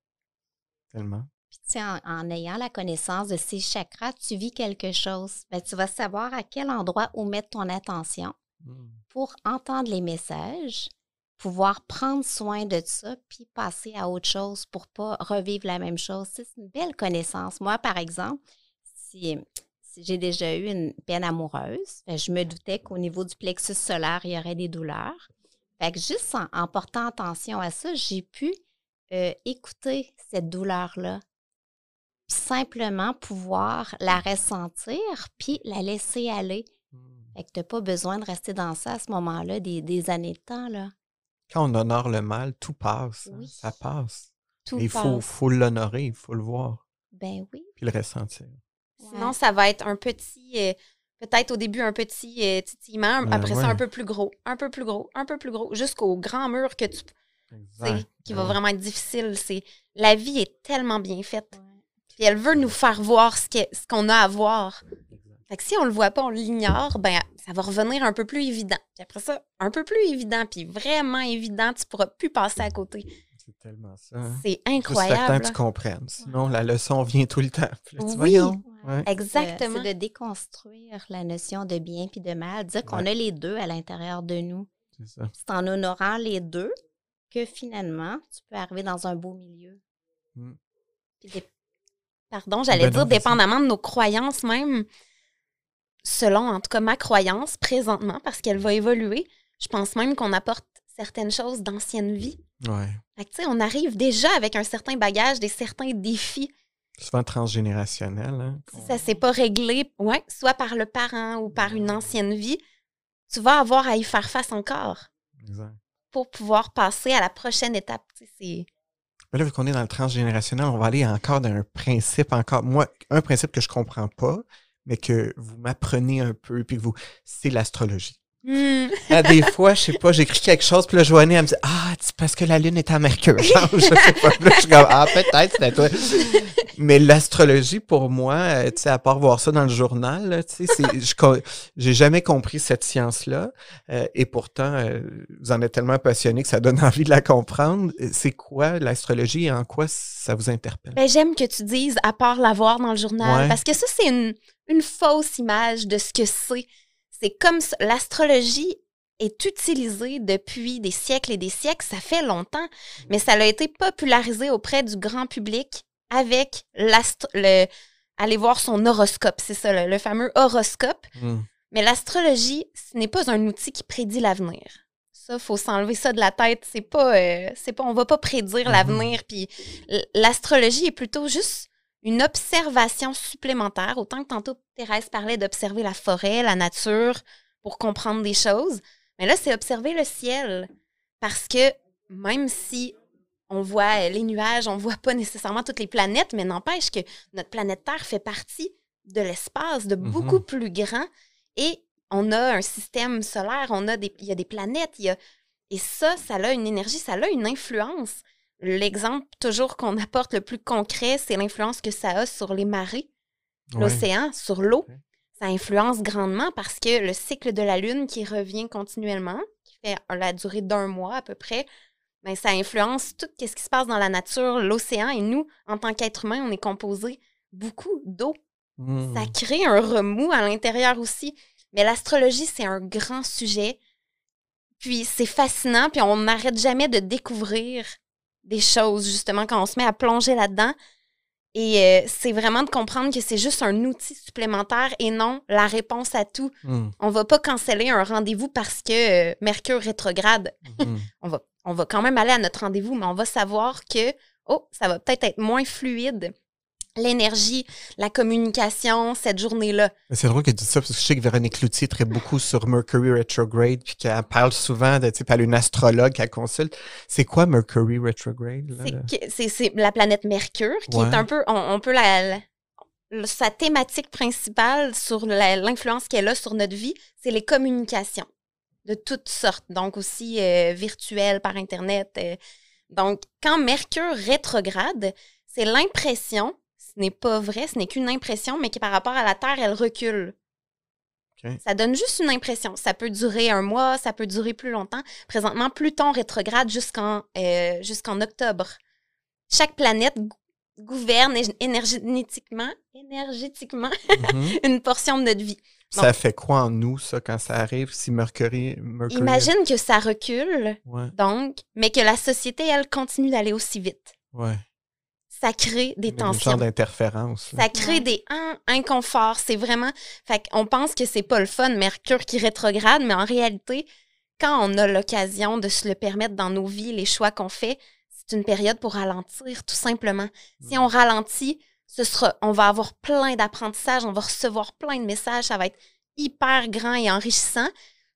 Tellement.
Puis, tu sais, en, en ayant la connaissance de ces chakras, tu vis quelque chose. Ben, tu vas savoir à quel endroit où mettre ton attention
Hmm.
pour entendre les messages, pouvoir prendre soin de ça, puis passer à autre chose pour pas revivre la même chose. C'est une belle connaissance. Moi, par exemple, si j'ai déjà eu une peine amoureuse, ben, je me doutais qu'au niveau du plexus solaire, il y aurait des douleurs. Fait que juste en, en portant attention à ça, j'ai pu euh, écouter cette douleur-là. Puis simplement pouvoir la ressentir, puis la laisser aller.
Hmm.
Fait que t'as pas besoin de rester dans ça à ce moment-là des, des années de temps, là.
Quand on honore le mal, tout passe. hein. Ça passe.
Tout
il faut,
passe.
faut l'honorer, il faut le voir,
Ben oui.
puis le ressentir.
Sinon,
Ouais.
ça va être un petit, euh, peut-être au début un petit euh, titillement, après ça
ouais.
un peu plus gros, un peu plus gros, un peu plus gros, jusqu'au grand mur que tu sais, qui va vraiment être difficile. C'est la vie est tellement bien faite.
Ouais.
Puis elle veut nous faire voir ce que- ce qu'on a à voir. Fait que si on le voit pas, on l'ignore, ben ça va revenir un peu plus évident. Puis après ça, un peu plus évident, puis vraiment évident, tu pourras plus passer à côté.
C'est tellement ça. hein.
C'est
Juste le temps
incroyable.
que tu comprennes. Sinon, la leçon vient tout le temps. Puis là, tu
Oui.
Ouais.
Exactement.
C'est de déconstruire la notion de bien puis de mal, dire qu'on
Ouais.
a les deux à l'intérieur de nous.
C'est ça.
C'est en honorant les deux que finalement, tu peux arriver dans un beau milieu.
Mm.
Puis des-
pardon, j'allais
Ben
dire dépendamment de nos croyances même, selon en tout cas ma croyance présentement, parce qu'elle va évoluer, je pense même qu'on apporte certaines choses d'ancienne vie.
Ouais.
Fait que, tu sais, on arrive déjà avec un certain bagage, des certains défis.
Souvent transgénérationnel. Hein,
Si ça s'est pas réglé, ouais, soit par le parent ou par une ancienne vie, tu vas avoir à y faire face encore
Exact.
pour pouvoir passer à la prochaine étape. Tu sais, c'est-
Mais là, vu qu'on est dans le transgénérationnel, on va aller encore dans un principe encore. Moi, un principe que je comprends pas, mais que vous m'apprenez un peu, puis que vous. C'est l'astrologie. Ah, des fois, je sais pas, j'écris quelque chose, puis là, Joanie, elle me dit Ah, c'est parce que la Lune est à Mercure. Genre, je sais pas. Là, je suis comme Ah, peut-être, c'est à toi. Mais l'astrologie, pour moi, euh, tu sais, à part voir ça dans le journal, tu sais, j'ai jamais compris cette science-là. euh, et pourtant, euh, vous en êtes tellement passionné que ça donne envie de la comprendre. C'est quoi l'astrologie et en quoi ça vous interpelle?
Ben, j'aime que tu dises à part l'avoir dans le journal,
Ouais.
parce que ça, c'est une, une fausse image de ce que c'est. C'est comme ça- l'astrologie est utilisée depuis des siècles et des siècles, ça fait longtemps, mais ça a été popularisé auprès du grand public avec le aller voir son horoscope, c'est ça, le, le fameux horoscope.
Hmm.
Mais l'astrologie, ce n'est pas un outil qui prédit l'avenir. Ça, faut s'enlever ça de la tête. C'est pas, euh, c'est pas, on va pas prédire
Mhm.
l'avenir. Puis l'astrologie est plutôt juste une observation supplémentaire. Autant que tantôt Thérèse parlait d'observer la forêt, la nature pour comprendre des choses. Mais là, c'est observer le ciel. Parce que même si on voit euh, les nuages, on voit pas nécessairement toutes les planètes, mais n'empêche que notre planète Terre fait partie de l'espace, de
Mhm.
beaucoup plus grand. Et on a un système solaire, on a des, il y a des planètes, il y a, et ça, ça a une énergie, ça a une influence. L'exemple toujours qu'on apporte le plus concret, c'est l'influence que ça a sur les marées,
Ouais.
l'océan, sur l'eau. Ça influence grandement parce que le cycle de la Lune qui revient continuellement, qui fait la durée d'un mois à peu près, ben, ça influence tout ce qui se passe dans la nature, l'océan. Et nous, en tant qu'êtres humains, on est composé beaucoup d'eau. Ça crée un remous à l'intérieur aussi. Mais l'astrologie, c'est un grand sujet. Puis c'est fascinant, puis on n'arrête jamais de découvrir des choses, justement, quand on se met à plonger là-dedans. Et euh, c'est vraiment de comprendre que c'est juste un outil supplémentaire et non la réponse à tout.
Hmm.
On va pas canceller un rendez-vous parce que euh, Mercure rétrograde.
Hmm.
On va, on va quand même aller à notre rendez-vous, mais on va savoir que, oh, ça va peut-être être moins fluide. L'énergie, la communication, cette journée-là.
C'est drôle que tu dis ça, parce que je sais que Véronique Cloutier traite beaucoup sur Mercury Retrograde, puis qu'elle parle souvent de, tu sais, elle a une astrologue qu'elle consulte. C'est quoi Mercury Retrograde?
C'est la planète Mercure qui
Ouais.
est un peu, on, on peut la, sa thématique principale sur l'influence qu'elle a sur notre vie, c'est les communications de toutes sortes, donc aussi euh, virtuelles par Internet. euh. donc, quand Mercure rétrograde, c'est l'impression, ce n'est pas vrai, ce n'est qu'une impression, mais qui par rapport à la Terre, elle recule. Ça donne juste une impression. Ça peut durer un mois, ça peut durer plus longtemps. Présentement, Pluton rétrograde jusqu'en euh, jusqu'en octobre. Chaque planète gou- gouverne énergétiquement, énergétiquement
Mhm.
une portion de notre vie.
Ça fait quoi en nous, ça, quand ça arrive, si Mercury... Mercury
Imagine que ça recule,
Ouais,
donc, mais que la société, elle, continue d'aller aussi vite.
ouais.
Ça crée des
Une
tensions.
d'interférence.
Ça crée des in- inconforts. C'est vraiment. Fait qu'on pense que c'est pas le fun, Mercure qui rétrograde, mais en réalité, quand on a l'occasion de se le permettre dans nos vies, les choix qu'on fait, c'est une période pour ralentir, tout simplement. Si on ralentit, ce sera, on va avoir plein d'apprentissages, on va recevoir plein de messages, ça va être hyper grand et enrichissant.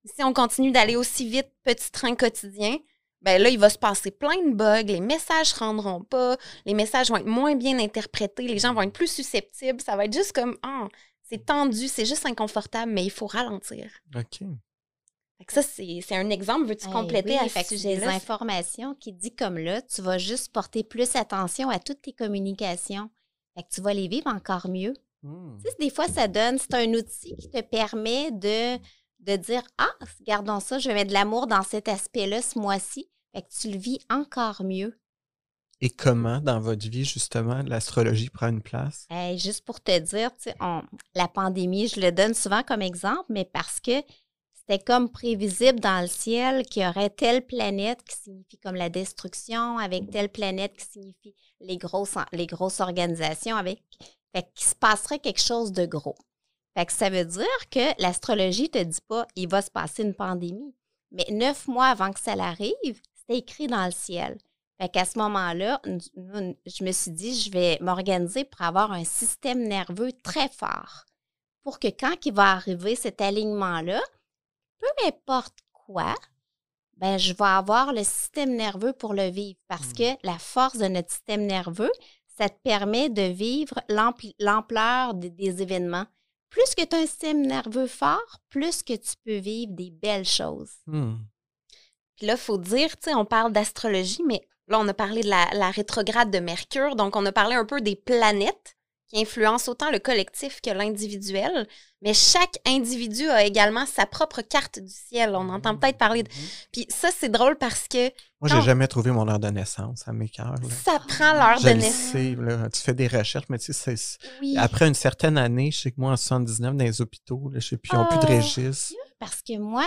Si on continue d'aller aussi vite, petit train quotidien, ben là, il va se passer plein de bugs, les messages ne rendront pas, les messages vont être moins bien interprétés, les gens vont être plus susceptibles, ça va être juste comme, ah, c'est tendu, c'est juste inconfortable, mais il faut ralentir.
OK.
Fait que ça, c'est c'est un exemple. Veux-tu compléter
oui,
à
fait
ce
c'est des informations qui dit comme là, tu vas juste porter plus attention à toutes tes communications. Fait que tu vas les vivre encore mieux.
Hmm.
Tu sais, des fois, ça donne, c'est un outil qui te permet de, de dire Ah, gardons ça, je vais mettre de l'amour dans cet aspect-là ce mois-ci. Fait que tu le vis encore mieux.
Et comment, dans votre vie, justement, l'astrologie prend une place?
Hey, juste pour te dire, tu sais, on- la pandémie, je le donne souvent comme exemple, mais parce que c'était comme prévisible dans le ciel qu'il y aurait telle planète qui signifie comme la destruction, avec telle planète qui signifie les grosses, les grosses organisations, avec fait qu'il se passerait quelque chose de gros. Fait que ça veut dire que l'astrologie te dit pas il va se passer une pandémie. Mais neuf mois avant que ça l'arrive, c'était écrit dans le ciel. Fait qu'à ce moment-là, je me suis dit, je vais m'organiser pour avoir un système nerveux très fort. Pour que quand il va arriver cet alignement-là, peu importe quoi, ben, je vais avoir le système nerveux pour le vivre parce mmh. que la force de notre système nerveux, ça te permet de vivre l'ampleur des événements. Plus que tu as un système nerveux fort, plus que tu peux vivre des belles choses.
Mmh. Puis là, il faut dire, tu sais, on parle d'astrologie, mais là, on a parlé de la, la, rétrograde de Mercure, donc on a parlé un peu des planètes qui influencent autant le collectif que l'individuel. Mais chaque individu a également sa propre carte du ciel. On entend mmh. peut-être parler de... Mmh. Puis ça, c'est drôle parce que...
Moi, j'ai jamais trouvé mon heure de naissance à mes cœurs.
Ça prend l'heure de naissance.
Tu fais des recherches, mais tu sais, après une certaine année, je sais que moi, en 79, dans les hôpitaux, là, je sais plus, ils n'ont plus de ah, registre.
Parce que moi,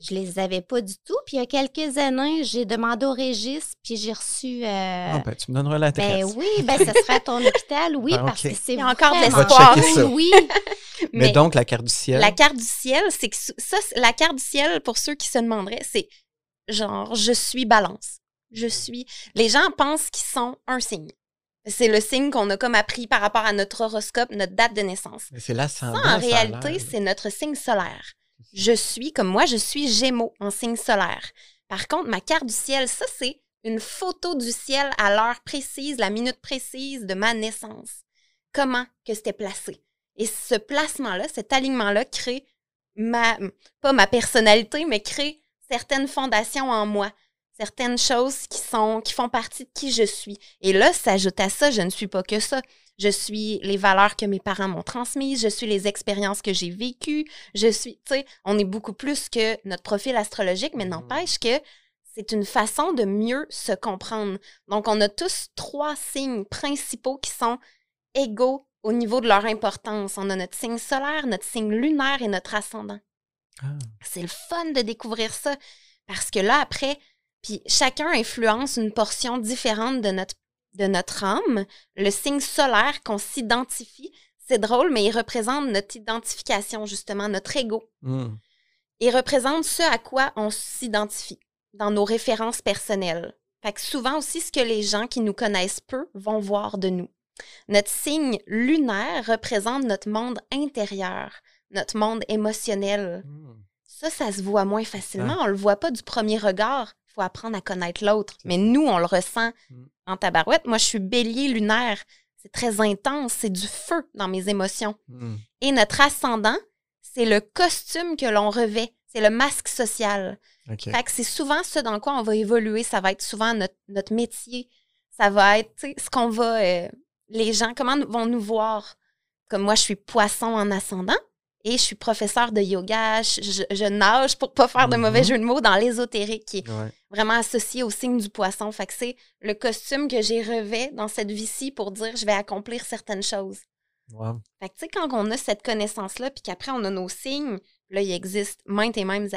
je les avais pas du tout. Puis il y a quelques années, j'ai demandé au registre, puis j'ai reçu. Euh...
Ben, tu me donneras l'adresse.
Ben oui, ben ça sera à ton hôpital, oui, ah, parce que c'est
encore de l'espoir.
Oui.
Mais, donc, la carte du ciel?
La carte du ciel, c'est que ça, la carte du ciel, pour ceux qui se demanderaient, c'est genre, je suis balance. Je suis. Les gens pensent qu'ils sont un signe. C'est le signe qu'on a comme appris par rapport à notre horoscope, notre date de naissance.
C'est là,
ça, en réalité, c'est notre signe solaire. Je suis, comme moi, je suis Gémeaux en signe solaire. Par contre, ma carte du ciel, ça, c'est une photo du ciel à l'heure précise, la minute précise de ma naissance. Comment que c'était placé. Et ce placement-là, cet alignement-là crée ma, pas ma personnalité, mais crée certaines fondations en moi, certaines choses qui sont, qui font partie de qui je suis. Et là, s'ajoute à ça, je ne suis pas que ça je suis les valeurs que mes parents m'ont transmises, je suis les expériences que j'ai vécues, je suis, tu sais, on est beaucoup plus que notre profil astrologique, mais mmh. n'empêche que c'est une façon de mieux se comprendre. Donc, on a tous trois signes principaux qui sont égaux au niveau de leur importance. On a notre signe solaire, notre signe lunaire et notre ascendant. Ah. C'est le fun de découvrir ça parce que là, après, puis chacun influence une portion différente de notre de notre âme, le signe solaire qu'on s'identifie. C'est drôle, mais il représente notre identification, justement, notre ego. Hmm. Il représente ce à quoi on s'identifie dans nos références personnelles. Fait que souvent aussi, ce que les gens qui nous connaissent peu vont voir de nous. Notre signe lunaire représente notre monde intérieur, notre monde émotionnel. Hmm. Ça, ça se voit moins facilement. On ne le voit pas du premier regard apprendre à connaître l'autre. Mais nous, on le ressent mm. en tabarouette. Moi, je suis bélier lunaire. C'est très intense. C'est du feu dans mes émotions. Mm. Et notre ascendant, c'est le costume que l'on revêt. C'est le masque social. Fait que c'est souvent ce dans quoi on va évoluer. Ça va être souvent notre, métier. Ça va être ce qu'on va. Euh, les gens, comment vont nous voir? Comme moi, je suis poisson en ascendant et je suis professeur de yoga. Je, nage pour pas faire de mauvais mm-hmm. jeu de mots dans l'ésotérique qui vraiment associé au signe du poisson. Fait que c'est le costume que j'ai revêt dans cette vie-ci pour dire je vais accomplir certaines choses. Fait que tu sais, quand on a cette connaissance-là, puis qu'après on a nos signes, là, il existe maintes et mêmes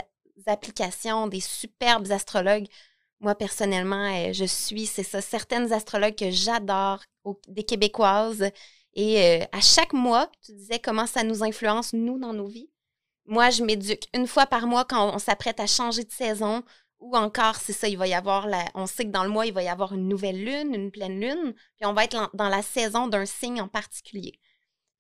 applications, des superbes astrologues. Moi, personnellement, euh, je suis, c'est ça, certaines astrologues que j'adore, des Québécoises et euh, à chaque mois, tu disais comment ça nous influence, nous, dans nos vies. Moi, je m'éduque une fois par mois quand on, s'apprête à changer de saison. Ou encore, c'est ça, il va y avoir, la, on sait que dans le mois, il va y avoir une nouvelle lune, une pleine lune, puis on va être dans la saison d'un signe en particulier.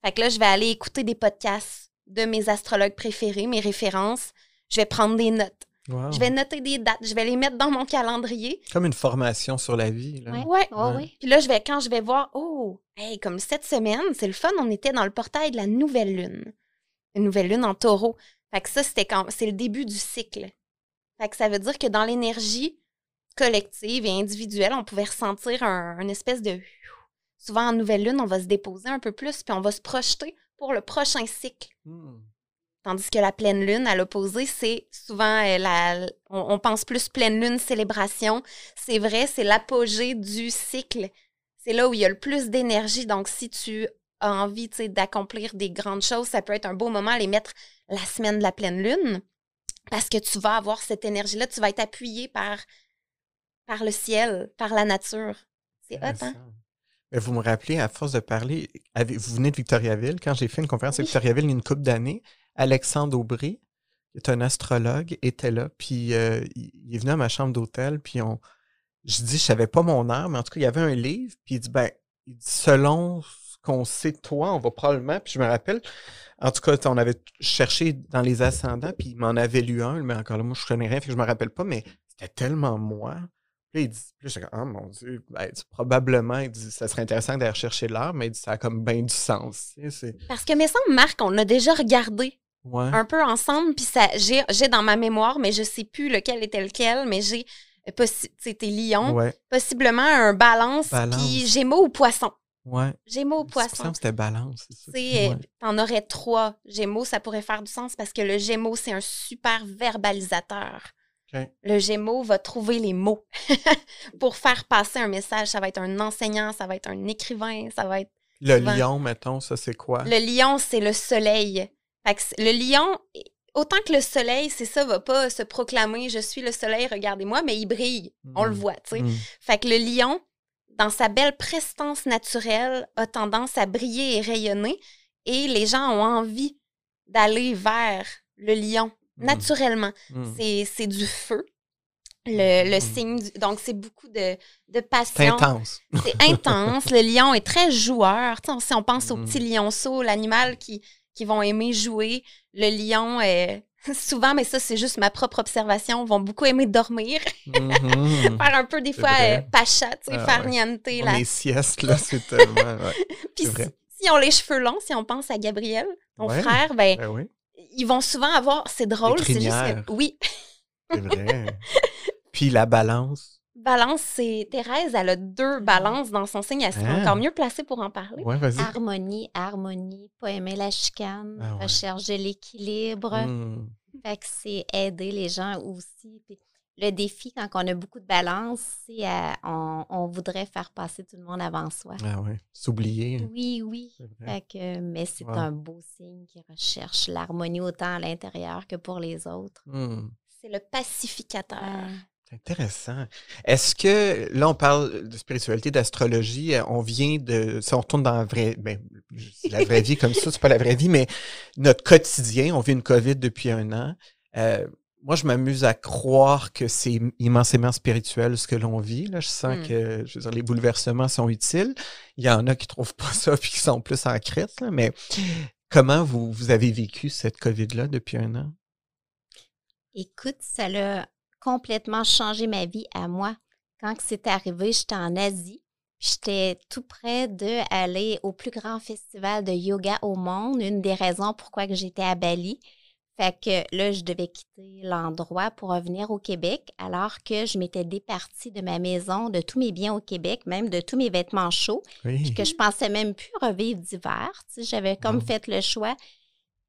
Fait que là, je vais aller écouter des podcasts de mes astrologues préférés, mes références. Je vais prendre des notes. Je vais noter des dates, je vais les mettre dans mon calendrier.
Comme une formation sur la vie. Là.
Ouais. ouais. Puis là, je vais, quand je vais voir, oh, hey, comme cette semaine, c'est le fun, on était dans le portail de la nouvelle lune. Une nouvelle lune en taureau. Fait que ça, c'était quand c'est le début du cycle. Fait que ça veut dire que dans l'énergie collective et individuelle, on pouvait ressentir un, espèce de. Souvent en nouvelle lune, on va se déposer un peu plus, puis on va se projeter pour le prochain cycle. Hmm. Tandis que la pleine lune, à l'opposé, c'est souvent euh, la. On, pense plus pleine lune, célébration. C'est vrai, c'est l'apogée du cycle. C'est là où il y a le plus d'énergie. Donc, si tu as envie d'accomplir des grandes choses, ça peut être un beau moment à les mettre la semaine de la pleine lune. Parce que tu vas avoir cette énergie-là, tu vas être appuyé par, par le ciel, par la nature. C'est hot, hein?
Mais vous me rappelez, à force de parler, vous venez de Victoriaville. Quand j'ai fait une conférence à Victoriaville il y a une couple d'années, Alexandre Aubry, qui est un astrologue, était là. Puis euh, il est venu à ma chambre d'hôtel. Puis on, je dis, je savais pas mon heure, mais en tout cas, il y avait un livre. Puis il dit, ben, selon ce qu'on sait de toi, on va probablement. Puis je me rappelle, en tout cas, on avait cherché dans les ascendants, puis il m'en avait lu un, mais encore là, moi, je connais rien, fait que je me rappelle pas, mais c'était tellement moi. Puis il dit, puis je oh mon Dieu, ben, probablement, il dit, ça serait intéressant d'aller rechercher l'heure, mais il dit, ça a comme bien du sens.
Parce que, mes semble, Marc, on a déjà regardé un peu ensemble, puis ça, j'ai, dans ma mémoire, mais je sais plus lequel était lequel, mais j'ai, c'était lion, possiblement un balance, puis gémeaux ou poisson.
Ouais.
Gémeaux poisson.
c'était balance,
c'est ça. T'en aurais trois. Gémeaux, ça pourrait faire du sens parce que le gémeau, c'est un super verbalisateur. Le Gémeaux va trouver les mots pour faire passer un message. Ça va être un enseignant, ça va être un écrivain, ça va être.
Le lion, mettons, ça c'est quoi?
Le lion, c'est le soleil. le lion, autant que le soleil, c'est ça, va pas se proclamer je suis le soleil, regardez-moi, mais il brille. On le mmh. voit, tu sais. Mmh. Fait que le lion, dans sa belle prestance naturelle, a tendance à briller et rayonner. Et les gens ont envie d'aller vers le lion Mmh. naturellement. Mmh. C'est du feu. Le, le mmh. signe, donc c'est beaucoup de, de passion.
C'est intense.
C'est intense. le lion est très joueur. si on pense aux petits lionceaux, l'animal qui, qui vont aimer jouer, le lion est souvent, mais ça, c'est juste ma propre observation, vont beaucoup aimer dormir. faire un peu, des fois, euh, pacha, tu sais, ah.
Les siestes, là, c'est tellement.
Puis si, si, on les cheveux longs, si on pense à Gabriel, ton frère, ben, ben oui ils vont souvent avoir. C'est drôle, c'est juste. Oui.
c'est vrai. Puis la balance.
Balance, c'est. Thérèse, elle a deux balances dans son signe. Elle serait ah. encore mieux placée pour en parler.
Ouais, vas-y.
Harmonie, harmonie, pas aimer la chicane, ah, rechercher l'équilibre. Hmm. Fait que c'est aider les gens aussi le défi, quand on a beaucoup de balance, c'est on, on, voudrait faire passer tout le monde avant soi.
Ah oui, s'oublier.
Oui, oui. mais c'est un beau signe qui recherche l'harmonie autant à l'intérieur que pour les autres.
Hmm.
C'est le pacificateur.
Intéressant. Est-ce que, là, on parle de spiritualité, d'astrologie, euh, on vient de, si on retourne dans la vraie, ben, la vraie vie comme ça, c'est pas la vraie vie, mais notre quotidien, on vit une COVID depuis un an. Euh, moi, je m'amuse à croire que c'est immensément spirituel ce que l'on vit. Là. Je sens hmm. que je veux dire, les bouleversements sont utiles. Il y en a qui ne trouvent pas ça puis qui sont plus en crête. Mais comment vous, vous avez vécu cette COVID-là depuis un an?
Écoute, ça a complètement changé ma vie à moi. Quand c'est arrivé, j'étais en Asie. J'étais tout près d'aller au plus grand festival de yoga au monde, une des raisons pourquoi j'étais à Bali. Fait que là, je devais quitter l'endroit pour revenir au Québec, alors que je m'étais départie de ma maison, de tous mes biens au Québec, même de tous mes vêtements chauds, puis que je pensais même plus revivre d'hiver. Tu sais, J'avais comme fait le choix.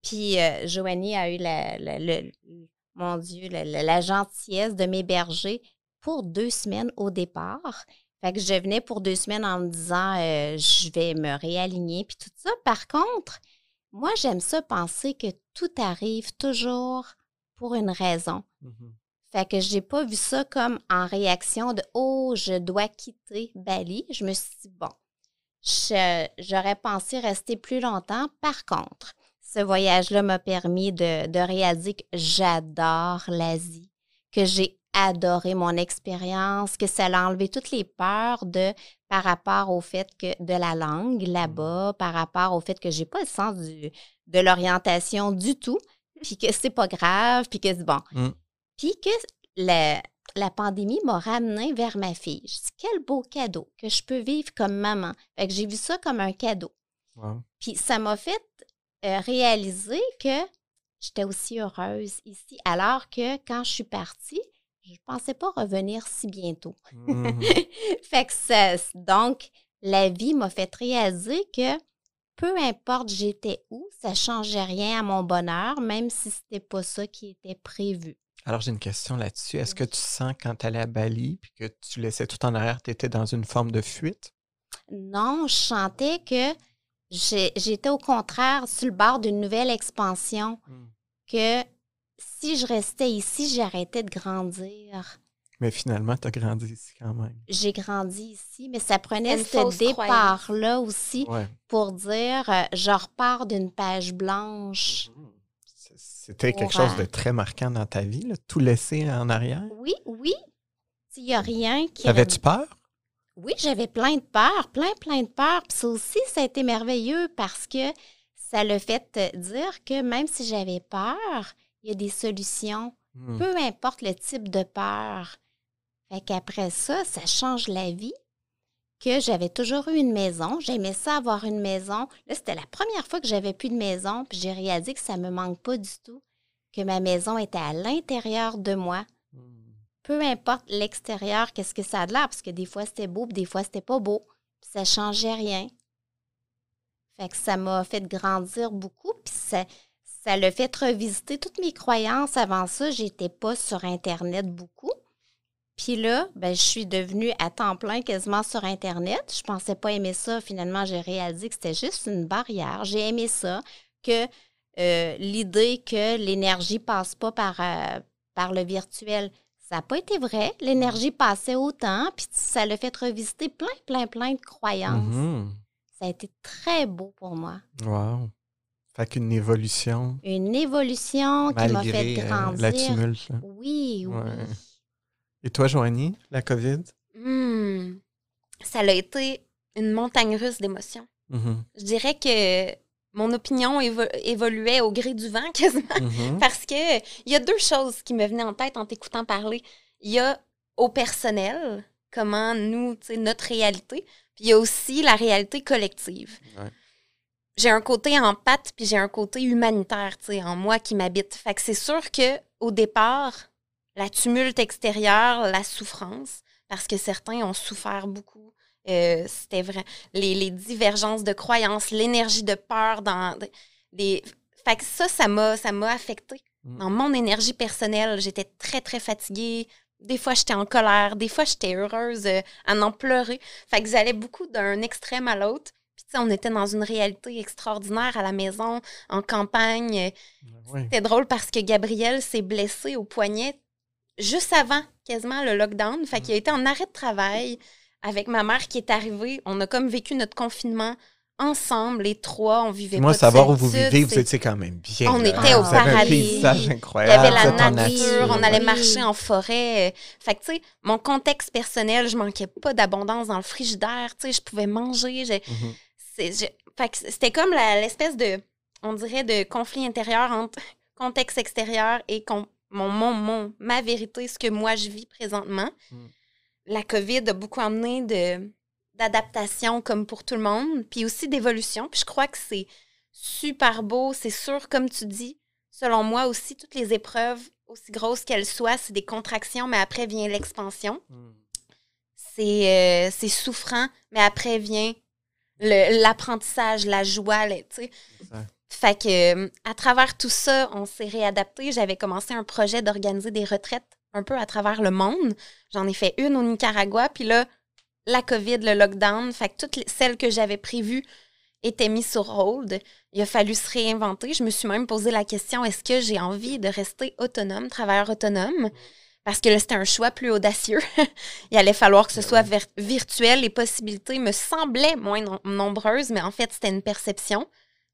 Puis euh, Joanie a eu la, mon Dieu, la, gentillesse de m'héberger pour deux semaines au départ. Fait que je venais pour deux semaines en me disant euh, je vais me réaligner puis tout ça. Par contre, moi, j'aime ça penser que tout arrive toujours pour une raison. Mmh fait que j'ai pas vu ça comme en réaction de Oh, je dois quitter Bali. Je me suis dit, bon, j'aurais pensé rester plus longtemps. Par contre, ce voyage-là m'a permis de, de réaliser que j'adore l'Asie, que j'ai adoré mon expérience, que ça a enlevé toutes les peurs de par rapport au fait que de la langue là-bas, par rapport au fait que j'ai pas le sens du, de l'orientation du tout, puis que c'est pas grave, puis que c'est bon. Mm. Puis que la, la pandémie m'a ramené vers ma fille. Je dis quel beau cadeau que je peux vivre comme maman. Fait que j'ai vu ça comme un cadeau. Puis ça m'a fait euh, réaliser que j'étais aussi heureuse ici, alors que quand je suis partie, je pensais pas revenir si bientôt. Mmh fait que ça, donc, la vie m'a fait réaliser que peu importe j'étais où, ça changeait rien à mon bonheur, même si c'était pas ça qui était prévu.
Alors, j'ai une question là-dessus. Est-ce que tu sens quand tu allais à Bali puis que tu laissais tout en arrière, tu étais dans une forme de fuite?
Non, je sentais que j'étais au contraire sur le bord d'une nouvelle expansion, mmh. que si je restais ici, j'arrêtais de grandir.
Mais finalement, tu as grandi ici quand même.
J'ai grandi ici, mais ça prenait ce départ-là aussi
Ouais.
pour dire euh, je repars d'une page blanche.
C'est- C'était quelque chose de
euh,
très marquant dans ta vie, là, tout laisser en arrière?
Oui, oui. Il n'y a rien qui.
Avais-tu peur?
Oui, j'avais plein de peur, plein, plein de peur. Puis ça aussi, ça a été merveilleux parce que ça l'a fait euh, dire que même si j'avais peur, il y a des solutions,
Hmm.
peu importe le type de peur. Fait qu'après ça, ça change la vie. Que j'avais toujours eu une maison. J'aimais ça avoir une maison. Là, c'était la première fois que j'avais plus de maison. Puis j'ai réalisé que ça me manque pas du tout. Que ma maison était à l'intérieur de moi. Peu importe l'extérieur, qu'est-ce que ça a de l'air, parce que des fois c'était beau, puis des fois c'était pas beau, puis ça changeait rien. Fait que ça m'a fait grandir beaucoup, puis ça, ça l'a fait revisiter toutes mes croyances. Avant ça, j'étais pas sur Internet beaucoup. Puis là, ben, je suis devenue à temps plein quasiment sur Internet. Je pensais pas aimer ça. Finalement, j'ai réalisé que c'était juste une barrière. J'ai aimé ça, que euh, l'idée que l'énergie passe pas par, euh, par le virtuel, ça n'a pas été vrai. L'énergie passait autant, puis ça l'a fait revisiter plein, plein, plein de croyances.
Mhm.
Ça a été très beau pour moi.
Wow. Fait qu'une évolution
Une évolution qui m'a fait
euh,
grandir.
la tumulte. là.
Oui, oui.
Ouais. Et toi, Joanie, la COVID?
Hmm. Ça a été une montagne russe d'émotions.
Mhm.
Je dirais que mon opinion évo- évoluait au gré du vent quasiment.
Mhm.
Parce que il y a deux choses qui me venaient en tête en t'écoutant parler. Il y a au personnel, comment nous, tu sais, notre réalité, puis il y a aussi la réalité collective.
Ouais.
J'ai un côté empathe, puis j'ai un côté humanitaire, tu sais, en moi qui m'habite. Fait que c'est sûr que au départ, la tumulte extérieure, la souffrance, parce que certains ont souffert beaucoup. Euh, C'était vrai. Les, les divergences de croyances, l'énergie de peur dans des. Fait que ça, ça m'a, ça m'a affecté.
Mm.
Dans mon énergie personnelle, j'étais très, très fatiguée. Des fois, j'étais en colère. Des fois, j'étais heureuse euh, à en pleurer. Fait que j'allais beaucoup d'un extrême à l'autre. Puis, tu sais, on était dans une réalité extraordinaire à la maison, en campagne. Euh,
Ouais.
C'était drôle parce que Gabriel s'est blessé au poignet juste avant quasiment le lockdown. Fait qu'il a été en arrêt de travail avec ma mère qui est arrivée. On a comme vécu notre confinement ensemble, les trois. On vivait
Moi,
pas
savoir où vous vivez, vous étiez quand même bien.
On
là.
était au
un
paradis.
paysage
Il y
incroyable.
avait la nature, on allait
oui.
marcher en forêt. euh, Fait que, tu sais, mon contexte personnel, je manquais pas d'abondance dans le frigidaire. Tu sais, je pouvais manger.
Mhm.
fait que c'était comme l'espèce de, on dirait, de conflit intérieur entre contexte extérieur et con- mon, mon, mon, ma vérité, ce que moi je vis présentement.
Mm.
La COVID a beaucoup amené de d'adaptation comme pour tout le monde, puis aussi d'évolution. Puis je crois que c'est super beau, c'est sûr, comme tu dis. Selon moi aussi, toutes les épreuves, aussi grosses qu'elles soient, c'est des contractions, mais après vient l'expansion c'est euh, c'est souffrant, mais après vient le- l'apprentissage, la joie, tu sais. Fait que euh, à travers tout ça, on s'est réadapté. J'avais commencé un projet d'organiser des retraites un peu à travers le monde. J'en ai fait une au Nicaragua, puis là, la COVID, le lockdown, fait que toutes les- celles que j'avais prévues étaient mises sur hold. Il a fallu se réinventer. Je me suis même posé la question est-ce que j'ai envie de rester autonome, travailleur autonome? Parce que là, c'était un choix plus audacieux. Il allait falloir que ce
Ben
soit virtuel. Les possibilités me semblaient moins nom- nombreuses, mais en fait, c'était une perception,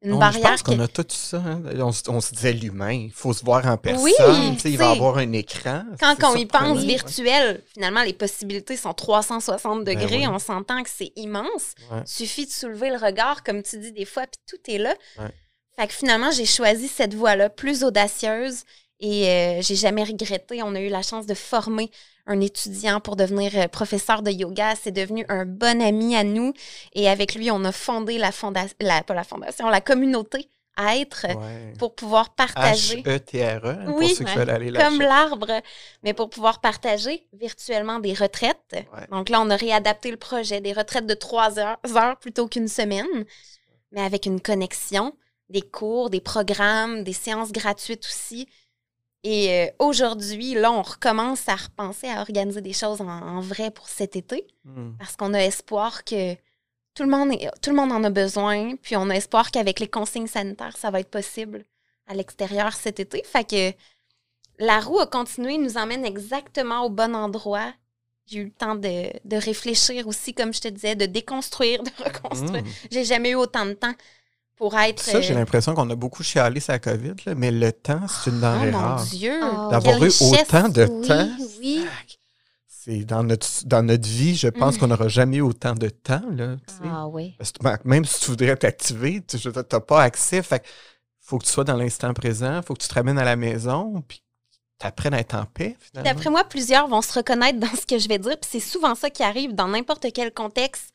une
On- je
barrière.
pense qu'on a tout ça. hein. On, se- on se disait l'humain, il faut se voir en personne.
Oui,
il va avoir un écran.
Quand on y pense virtuel, finalement, les possibilités sont 360
Ben
degrés.
oui.
On s'entend que c'est immense.
Ouais.
Suffit de soulever le regard, comme tu dis des fois, puis tout est là.
Ouais.
Fait que finalement, j'ai choisi cette voie-là, plus audacieuse, et euh, j'ai jamais regretté. On a eu la chance de former un étudiant pour devenir euh, professeur de yoga. C'est devenu un bon ami à nous, et avec lui, on a fondé la fondation, la, pas la fondation, la communauté à être
Ouais.
pour pouvoir partager
H-E-T-R-E, hein, pour
Oui,
ceux qui
ouais.
veulent aller
comme l'arbre, mais pour pouvoir partager virtuellement des retraites.
Ouais.
Donc là, on a réadapté le projet, des retraites de trois heures, heures plutôt qu'une semaine, mais avec une connexion, des cours, des programmes, des séances gratuites aussi. Et euh, aujourd'hui, là, on recommence à repenser à organiser des choses en, en vrai pour cet été,
Hmm.
parce qu'on a espoir que tout le, monde est- tout le monde en a besoin, puis on a espoir qu'avec les consignes sanitaires, ça va être possible à l'extérieur cet été. Fait que la roue a continué, nous emmène exactement au bon endroit. J'ai eu le temps de, de réfléchir aussi, comme je te disais, de déconstruire, de reconstruire.
Mm.
J'ai jamais eu autant de temps pour être.
Ça, j'ai
euh,
l'impression qu'on a beaucoup chialé la COVID, là, mais le temps, c'est une
Oh
denrée
mon
rare.
Dieu!
Oh,
D'avoir eu autant de
oui,
temps,
oui.
c'est dans notre, dans notre vie, je pense
Mm.
qu'on n'aura jamais eu autant de temps. Là.
Ah oui.
Parce que, même si tu voudrais t'activer, tu n'as pas accès. Fait faut que tu sois dans l'instant présent, faut que tu te ramènes à la maison, puis tu apprennes à être en paix.
D'après moi, plusieurs vont se reconnaître dans ce que je vais dire. Puis c'est souvent ça qui arrive dans n'importe quel contexte.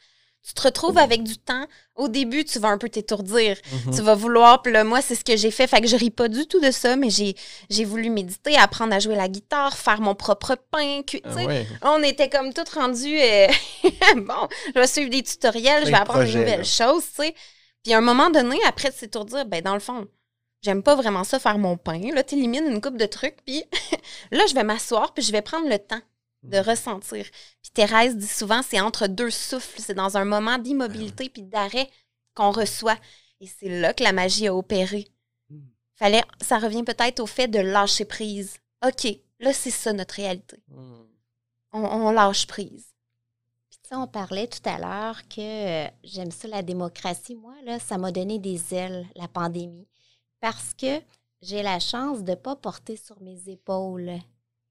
Tu te retrouves avec du temps. Au début, tu vas un peu t'étourdir.
Mhm.
Tu vas vouloir. Puis là, moi, c'est ce que j'ai fait. Fait que je ris pas du tout de ça, mais j'ai, j'ai voulu méditer, apprendre à jouer la guitare, faire mon propre pain.
Ah ouais.
On était comme toutes rendues. euh, bon, je vais suivre des tutoriels, je vais
de
apprendre des nouvelles choses, tu sais. Puis à un moment donné, après de s'étourdir, ben dans le fond, j'aime pas vraiment ça faire mon pain. Là, tu élimines une coupe de trucs, puis là, je vais m'asseoir, puis je vais prendre le temps de ressentir. Puis Thérèse dit souvent, c'est entre deux souffles, c'est dans un moment d'immobilité puis d'arrêt qu'on reçoit. Et c'est là que la magie a opéré.
Mhm.
Fallait, ça revient peut-être au fait de lâcher prise. OK, là, c'est ça notre réalité. On, on lâche prise.
Puis tu sais, on parlait tout à l'heure que euh, j'aime ça la démocratie. Moi, là, ça m'a donné des ailes, la pandémie, parce que j'ai la chance de ne pas porter sur mes épaules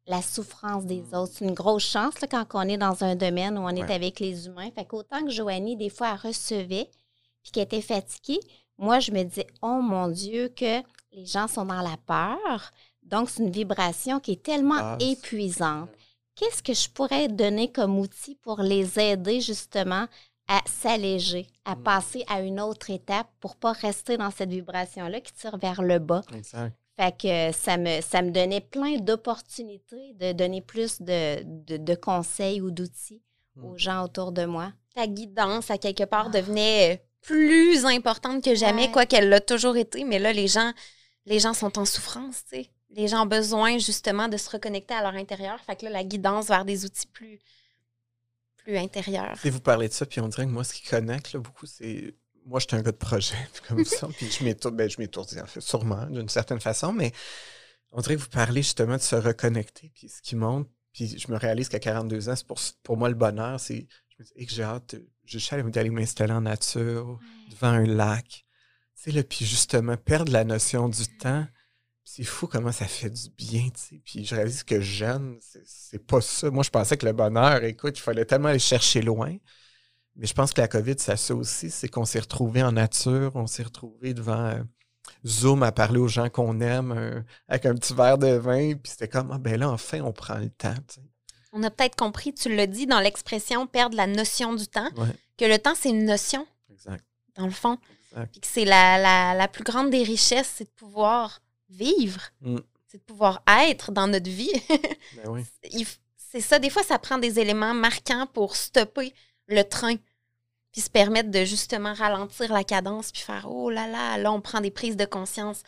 la souffrance des
Mm.
autres. C'est une grosse chance là, quand on est dans un domaine où on est
Ouais.
avec les humains. Fait qu'autant que Joanie, des fois, elle recevait, puis qu'elle était fatiguée, moi, je me disais, oh mon Dieu, que les gens sont dans la peur. Donc, c'est une vibration qui est tellement
Ah,
épuisante qu'est-ce que je pourrais donner comme outil pour les aider justement à s'alléger, à
Mm.
passer à une autre étape pour pas rester dans cette vibration-là qui tire vers le bas?
Exact.
Fait que ça me, ça me donnait plein d'opportunités de donner plus de, de- de conseils ou d'outils aux gens autour de moi.
Ta guidance, à quelque part, devenait euh, plus importante que jamais,
Ouais.
quoi qu'elle l'a toujours été. Mais là, les gens, les gens sont en souffrance, tu sais. Les gens ont besoin, justement, de se reconnecter à leur intérieur. Fait que là, la guidance vers des outils plus, plus intérieurs.
Sais, vous parlez de ça, puis on dirait que moi, ce qui connecte là, beaucoup, c'est. Moi, je suis un gars de projet, puis comme ça, puis je m'étourdis, ben, je m'étourdis, en fait, sûrement, d'une certaine façon, mais on dirait que vous parlez justement de se reconnecter, puis ce qui monte, puis je me réalise qu'à 42 ans, c'est pour, pour moi le bonheur, c'est. Je me dis, hey, que j'ai hâte, de- je suis d'aller m'installer en nature, devant un lac, tu sais, là, puis justement, perdre la notion du temps, c'est fou comment ça fait du bien, tu sais. Puis je réalise que jeune, c'est- c'est pas ça. Moi, je pensais que le bonheur, écoute, il fallait tellement aller chercher loin. Mais je pense que la COVID, ça ça aussi, c'est qu'on s'est retrouvés en nature, on s'est retrouvés devant euh, Zoom à parler aux gens qu'on aime, un- avec un petit verre de vin, puis c'était comme, ah ben là, enfin, on prend le temps.
On a peut-être compris, tu l'as dit dans l'expression perdre la notion du temps,
Ouais,
que le temps, c'est une notion,
exact,
dans le fond.
exact.
Puis que c'est la, la, la plus grande des richesses, c'est de pouvoir vivre,
Mm.
c'est de pouvoir être dans notre vie.
Ben oui.
il c'est ça, des fois, ça prend des éléments marquants pour stopper le train, puis se permettre de justement ralentir la cadence, puis faire oh là là, là, on prend des prises de conscience.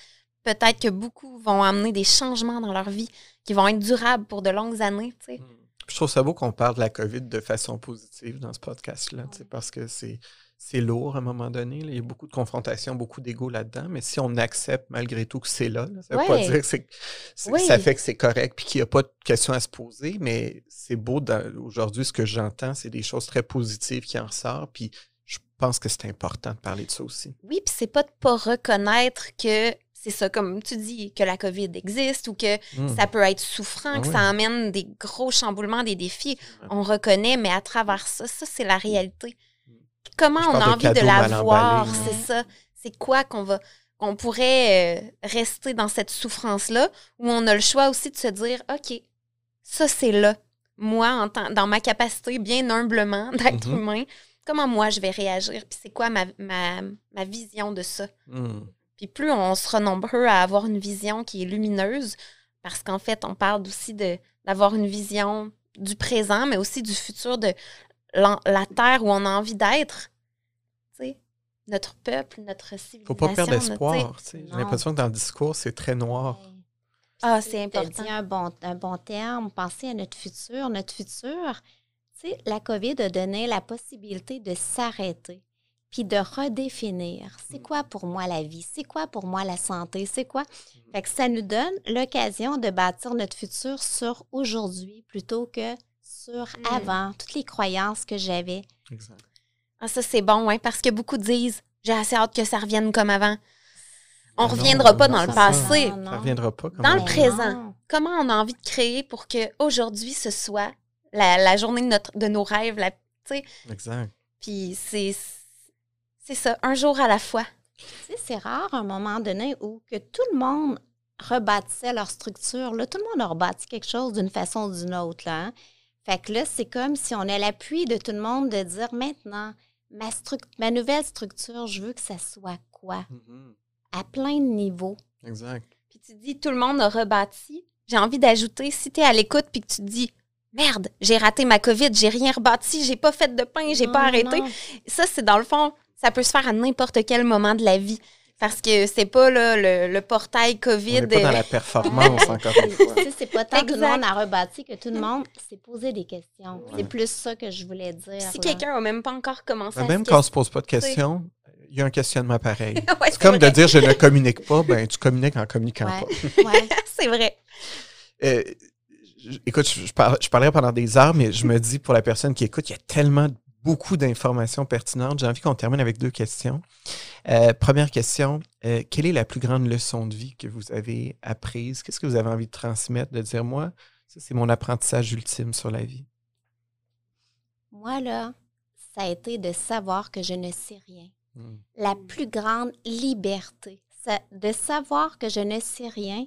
Peut-être que beaucoup vont amener des changements dans leur vie qui vont être durables pour de longues années, tu sais.
Je trouve ça beau qu'on parle de la COVID de façon positive dans ce podcast-là, tu sais, parce que c'est c'est lourd à un moment donné. là. Il y a beaucoup de confrontations, beaucoup d'ego là-dedans. Mais si on accepte malgré tout que c'est là, là, ça ne veut pas dire que
Oui.
ça fait que c'est correct puis qu'il n'y a pas de questions à se poser. Mais c'est beau aujourd'hui, ce que j'entends, c'est des choses très positives qui en ressortent. Puis je pense que c'est important de parler de ça aussi.
Oui, puis c'est pas de pas reconnaître que c'est ça, comme tu dis, que la COVID existe ou que
Mm.
ça peut être souffrant,
Ah
que
oui.
ça amène des gros chamboulements, des défis. On reconnaît, mais à travers ça, ça, c'est la réalité. Comment on a envie de la voir,
là.
c'est ça? C'est quoi qu'on va qu'on pourrait euh, rester dans cette souffrance-là, où on a le choix aussi de se dire, OK, ça, c'est là. Moi, en tant- dans ma capacité, bien humblement, d'être
Mhm.
humain, comment moi, je vais réagir? Puis c'est quoi ma, ma, ma vision de ça?
Mm.
Puis plus on sera nombreux à avoir une vision qui est lumineuse, parce qu'en fait, on parle aussi de d'avoir une vision du présent, mais aussi du futur de la terre où on a envie d'être. Tu sais, notre peuple, notre civilisation.
Faut pas perdre espoir. J'ai l'impression que dans le discours, c'est très noir.
Ah, c'est important.
dit un bon, un bon terme, penser à notre futur. Notre futur, tu sais, la COVID a donné la possibilité de s'arrêter. puis de redéfinir c'est quoi pour moi la vie, c'est quoi pour moi la santé, c'est quoi? Fait que ça nous donne l'occasion de bâtir notre futur sur aujourd'hui plutôt que sur
Mm.
avant, toutes les croyances que j'avais.
Exact.
Ah, ça, c'est bon, hein, parce que beaucoup disent j'ai assez hâte que ça revienne comme avant. On
non,
reviendra pas
non,
dans le
ça.
passé.
Non, non.
Ça reviendra pas. Comme
Dans le présent.
non.
Comment on a envie de créer pour que aujourd'hui ce soit la, la journée de, notre, de nos rêves, la, tu sais,
Exact.
puis c'est c'est ça, un jour à la fois.
Tu sais, c'est rare à un moment donné où que tout le monde rebâtissait leur structure. Là, tout le monde a rebâti quelque chose d'une façon ou d'une autre. Là, hein. Fait que là, c'est comme si on a l'appui de tout le monde de dire maintenant, ma, nouvelle structure, je veux que ça soit quoi?
Mhm.
À plein de niveaux.
Exact.
Puis tu dis tout le monde a rebâti. J'ai envie d'ajouter, si tu es à l'écoute puis que tu te dis merde, j'ai raté ma COVID, j'ai rien rebâti, j'ai pas fait de pain, j'ai pas arrêté.
non.
Ça, c'est dans le fond, ça peut se faire à n'importe quel moment de la vie. Parce que c'est pas là, le, le portail
On
COVID.
n'est pas dans
euh,
la performance, encore une fois.
C'est pas tant que tout le
Exact.
monde a rebâti que tout le monde s'est posé des questions.
Ouais.
C'est plus ça que je voulais dire.
Si quelqu'un a même pas encore commencé
Mais
à
même
se
quand on se pose pas de questions, il y a un questionnement pareil.
Ouais,
C'est comme
vrai.
de dire je ne communique pas, ben tu communiques en communiquant
Ouais.
pas.
Ouais.
c'est vrai.
Euh, écoute, je, je parlerai pendant des heures, mais je me dis pour la personne qui écoute, il y a tellement beaucoup d'informations pertinentes. J'ai envie qu'on termine avec deux questions. Euh, première question, euh, quelle est la plus grande leçon de vie que vous avez apprise? Qu'est-ce que vous avez envie de transmettre, de dire moi, ça c'est mon apprentissage ultime sur la vie?
Moi, là, ça a été de savoir que je ne sais rien.
Hmm.
La plus grande liberté, ça- de savoir que je ne sais rien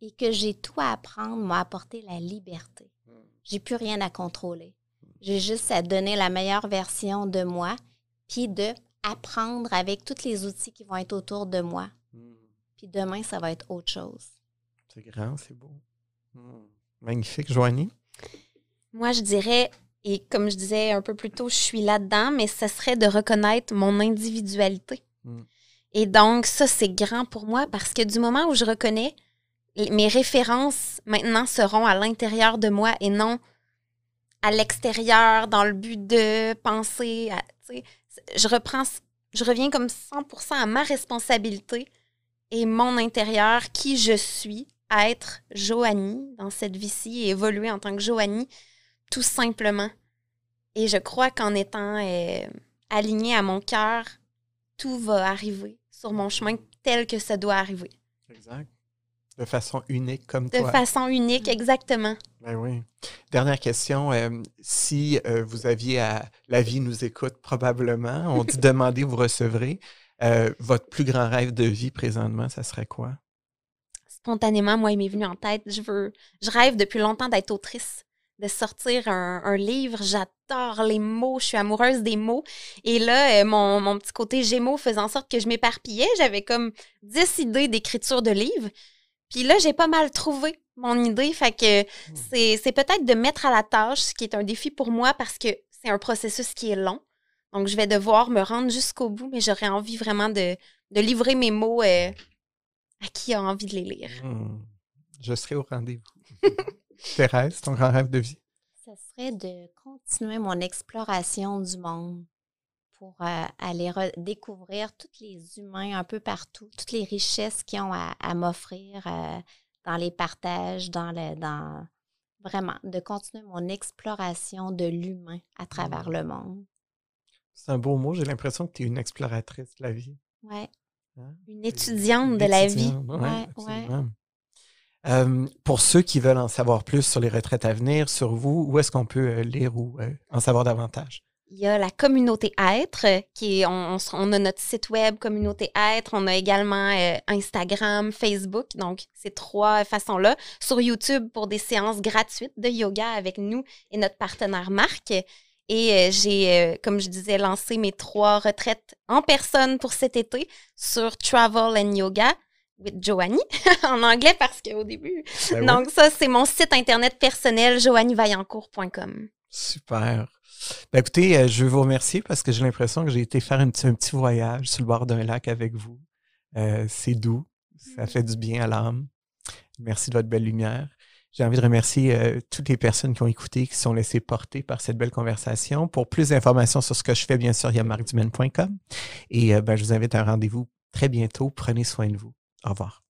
et que j'ai tout à apprendre m'a apporté la liberté. J'ai plus rien à contrôler. J'ai juste à donner la meilleure version de moi, puis de apprendre avec tous les outils qui vont être autour de moi. Puis demain, ça va être autre chose.
C'est grand, c'est beau. Hmm. Magnifique, Joanie.
Moi, je dirais, et comme je disais un peu plus tôt, je suis là-dedans, mais ce serait de reconnaître mon individualité.
Mm.
Et donc, ça, c'est grand pour moi parce que du moment où je reconnais, mes références maintenant seront à l'intérieur de moi et non à l'extérieur dans le but de penser à. Je reprends, je reviens comme 100% à ma responsabilité et mon intérieur, qui je suis, à être Joanie dans cette vie-ci et évoluer en tant que Joanie, tout simplement. Et je crois qu'en étant euh, alignée à mon cœur, tout va arriver sur mon chemin tel que ça doit arriver.
Exact. De façon unique comme
De
toi.
façon unique, exactement.
Ben oui. Dernière question. euh, si euh, vous aviez à. La vie nous écoute probablement. On dit demandez, vous recevrez. Euh, votre plus grand rêve de vie présentement, ça serait quoi?
Spontanément, moi, il m'est venu en tête. Je veux, je rêve depuis longtemps d'être autrice, de sortir un, un livre. J'adore les mots, je suis amoureuse des mots. Et là, mon, mon petit côté Gémeaux faisait en sorte que je m'éparpillais. J'avais comme 10 idées d'écriture de livres. Puis là, j'ai pas mal trouvé mon idée. Fait que c'est c'est peut-être de mettre à la tâche, ce qui est un défi pour moi parce que c'est un processus qui est long. Donc, je vais devoir me rendre jusqu'au bout, mais j'aurais envie vraiment de, de livrer mes mots euh, à qui a envie de les lire.
Hmm. Je serai au rendez-vous. Thérèse, ton grand rêve de vie?
Ça serait de continuer mon exploration du monde pour euh, aller découvrir tous les humains un peu partout, toutes les richesses qu'ils ont à, à m'offrir euh, dans les partages, dans le dans vraiment de continuer mon exploration de l'humain à travers le monde.
C'est un beau mot. J'ai l'impression que tu es une exploratrice de la vie.
Ouais.
hein?
Une étudiante de la vie.
Étudiante, ouais,
Ouais.
Euh, pour ceux qui veulent en savoir plus sur les retraites à venir, sur vous, où est-ce qu'on peut euh, lire ou en savoir davantage?
Il y a la communauté Être, euh, qui est, on, a notre site web Communauté Être, on a également euh, Instagram, Facebook, donc ces trois façons-là. Sur YouTube pour des séances gratuites de yoga avec nous et notre partenaire Marc. Et euh, j'ai, euh, comme je disais, lancé mes trois retraites en personne pour cet été sur Travel and Yoga with Joanie, en anglais parce qu'au début.
Ben oui.
Donc ça, c'est mon site internet personnel, joannievaillancourt.com.
Super. Ben, écoutez, euh, je veux vous remercier parce que j'ai l'impression que j'ai été faire un petit, voyage sur le bord d'un lac avec vous. Euh, c'est doux, ça fait du bien à l'âme. Merci de votre belle lumière. J'ai envie de remercier euh, toutes les personnes qui ont écouté, qui se sont laissées porter par cette belle conversation. Pour plus d'informations sur ce que je fais, bien sûr, il y a marcdumaine.com. Et ben, je vous invite à un rendez-vous très bientôt. Prenez soin de vous. Au revoir.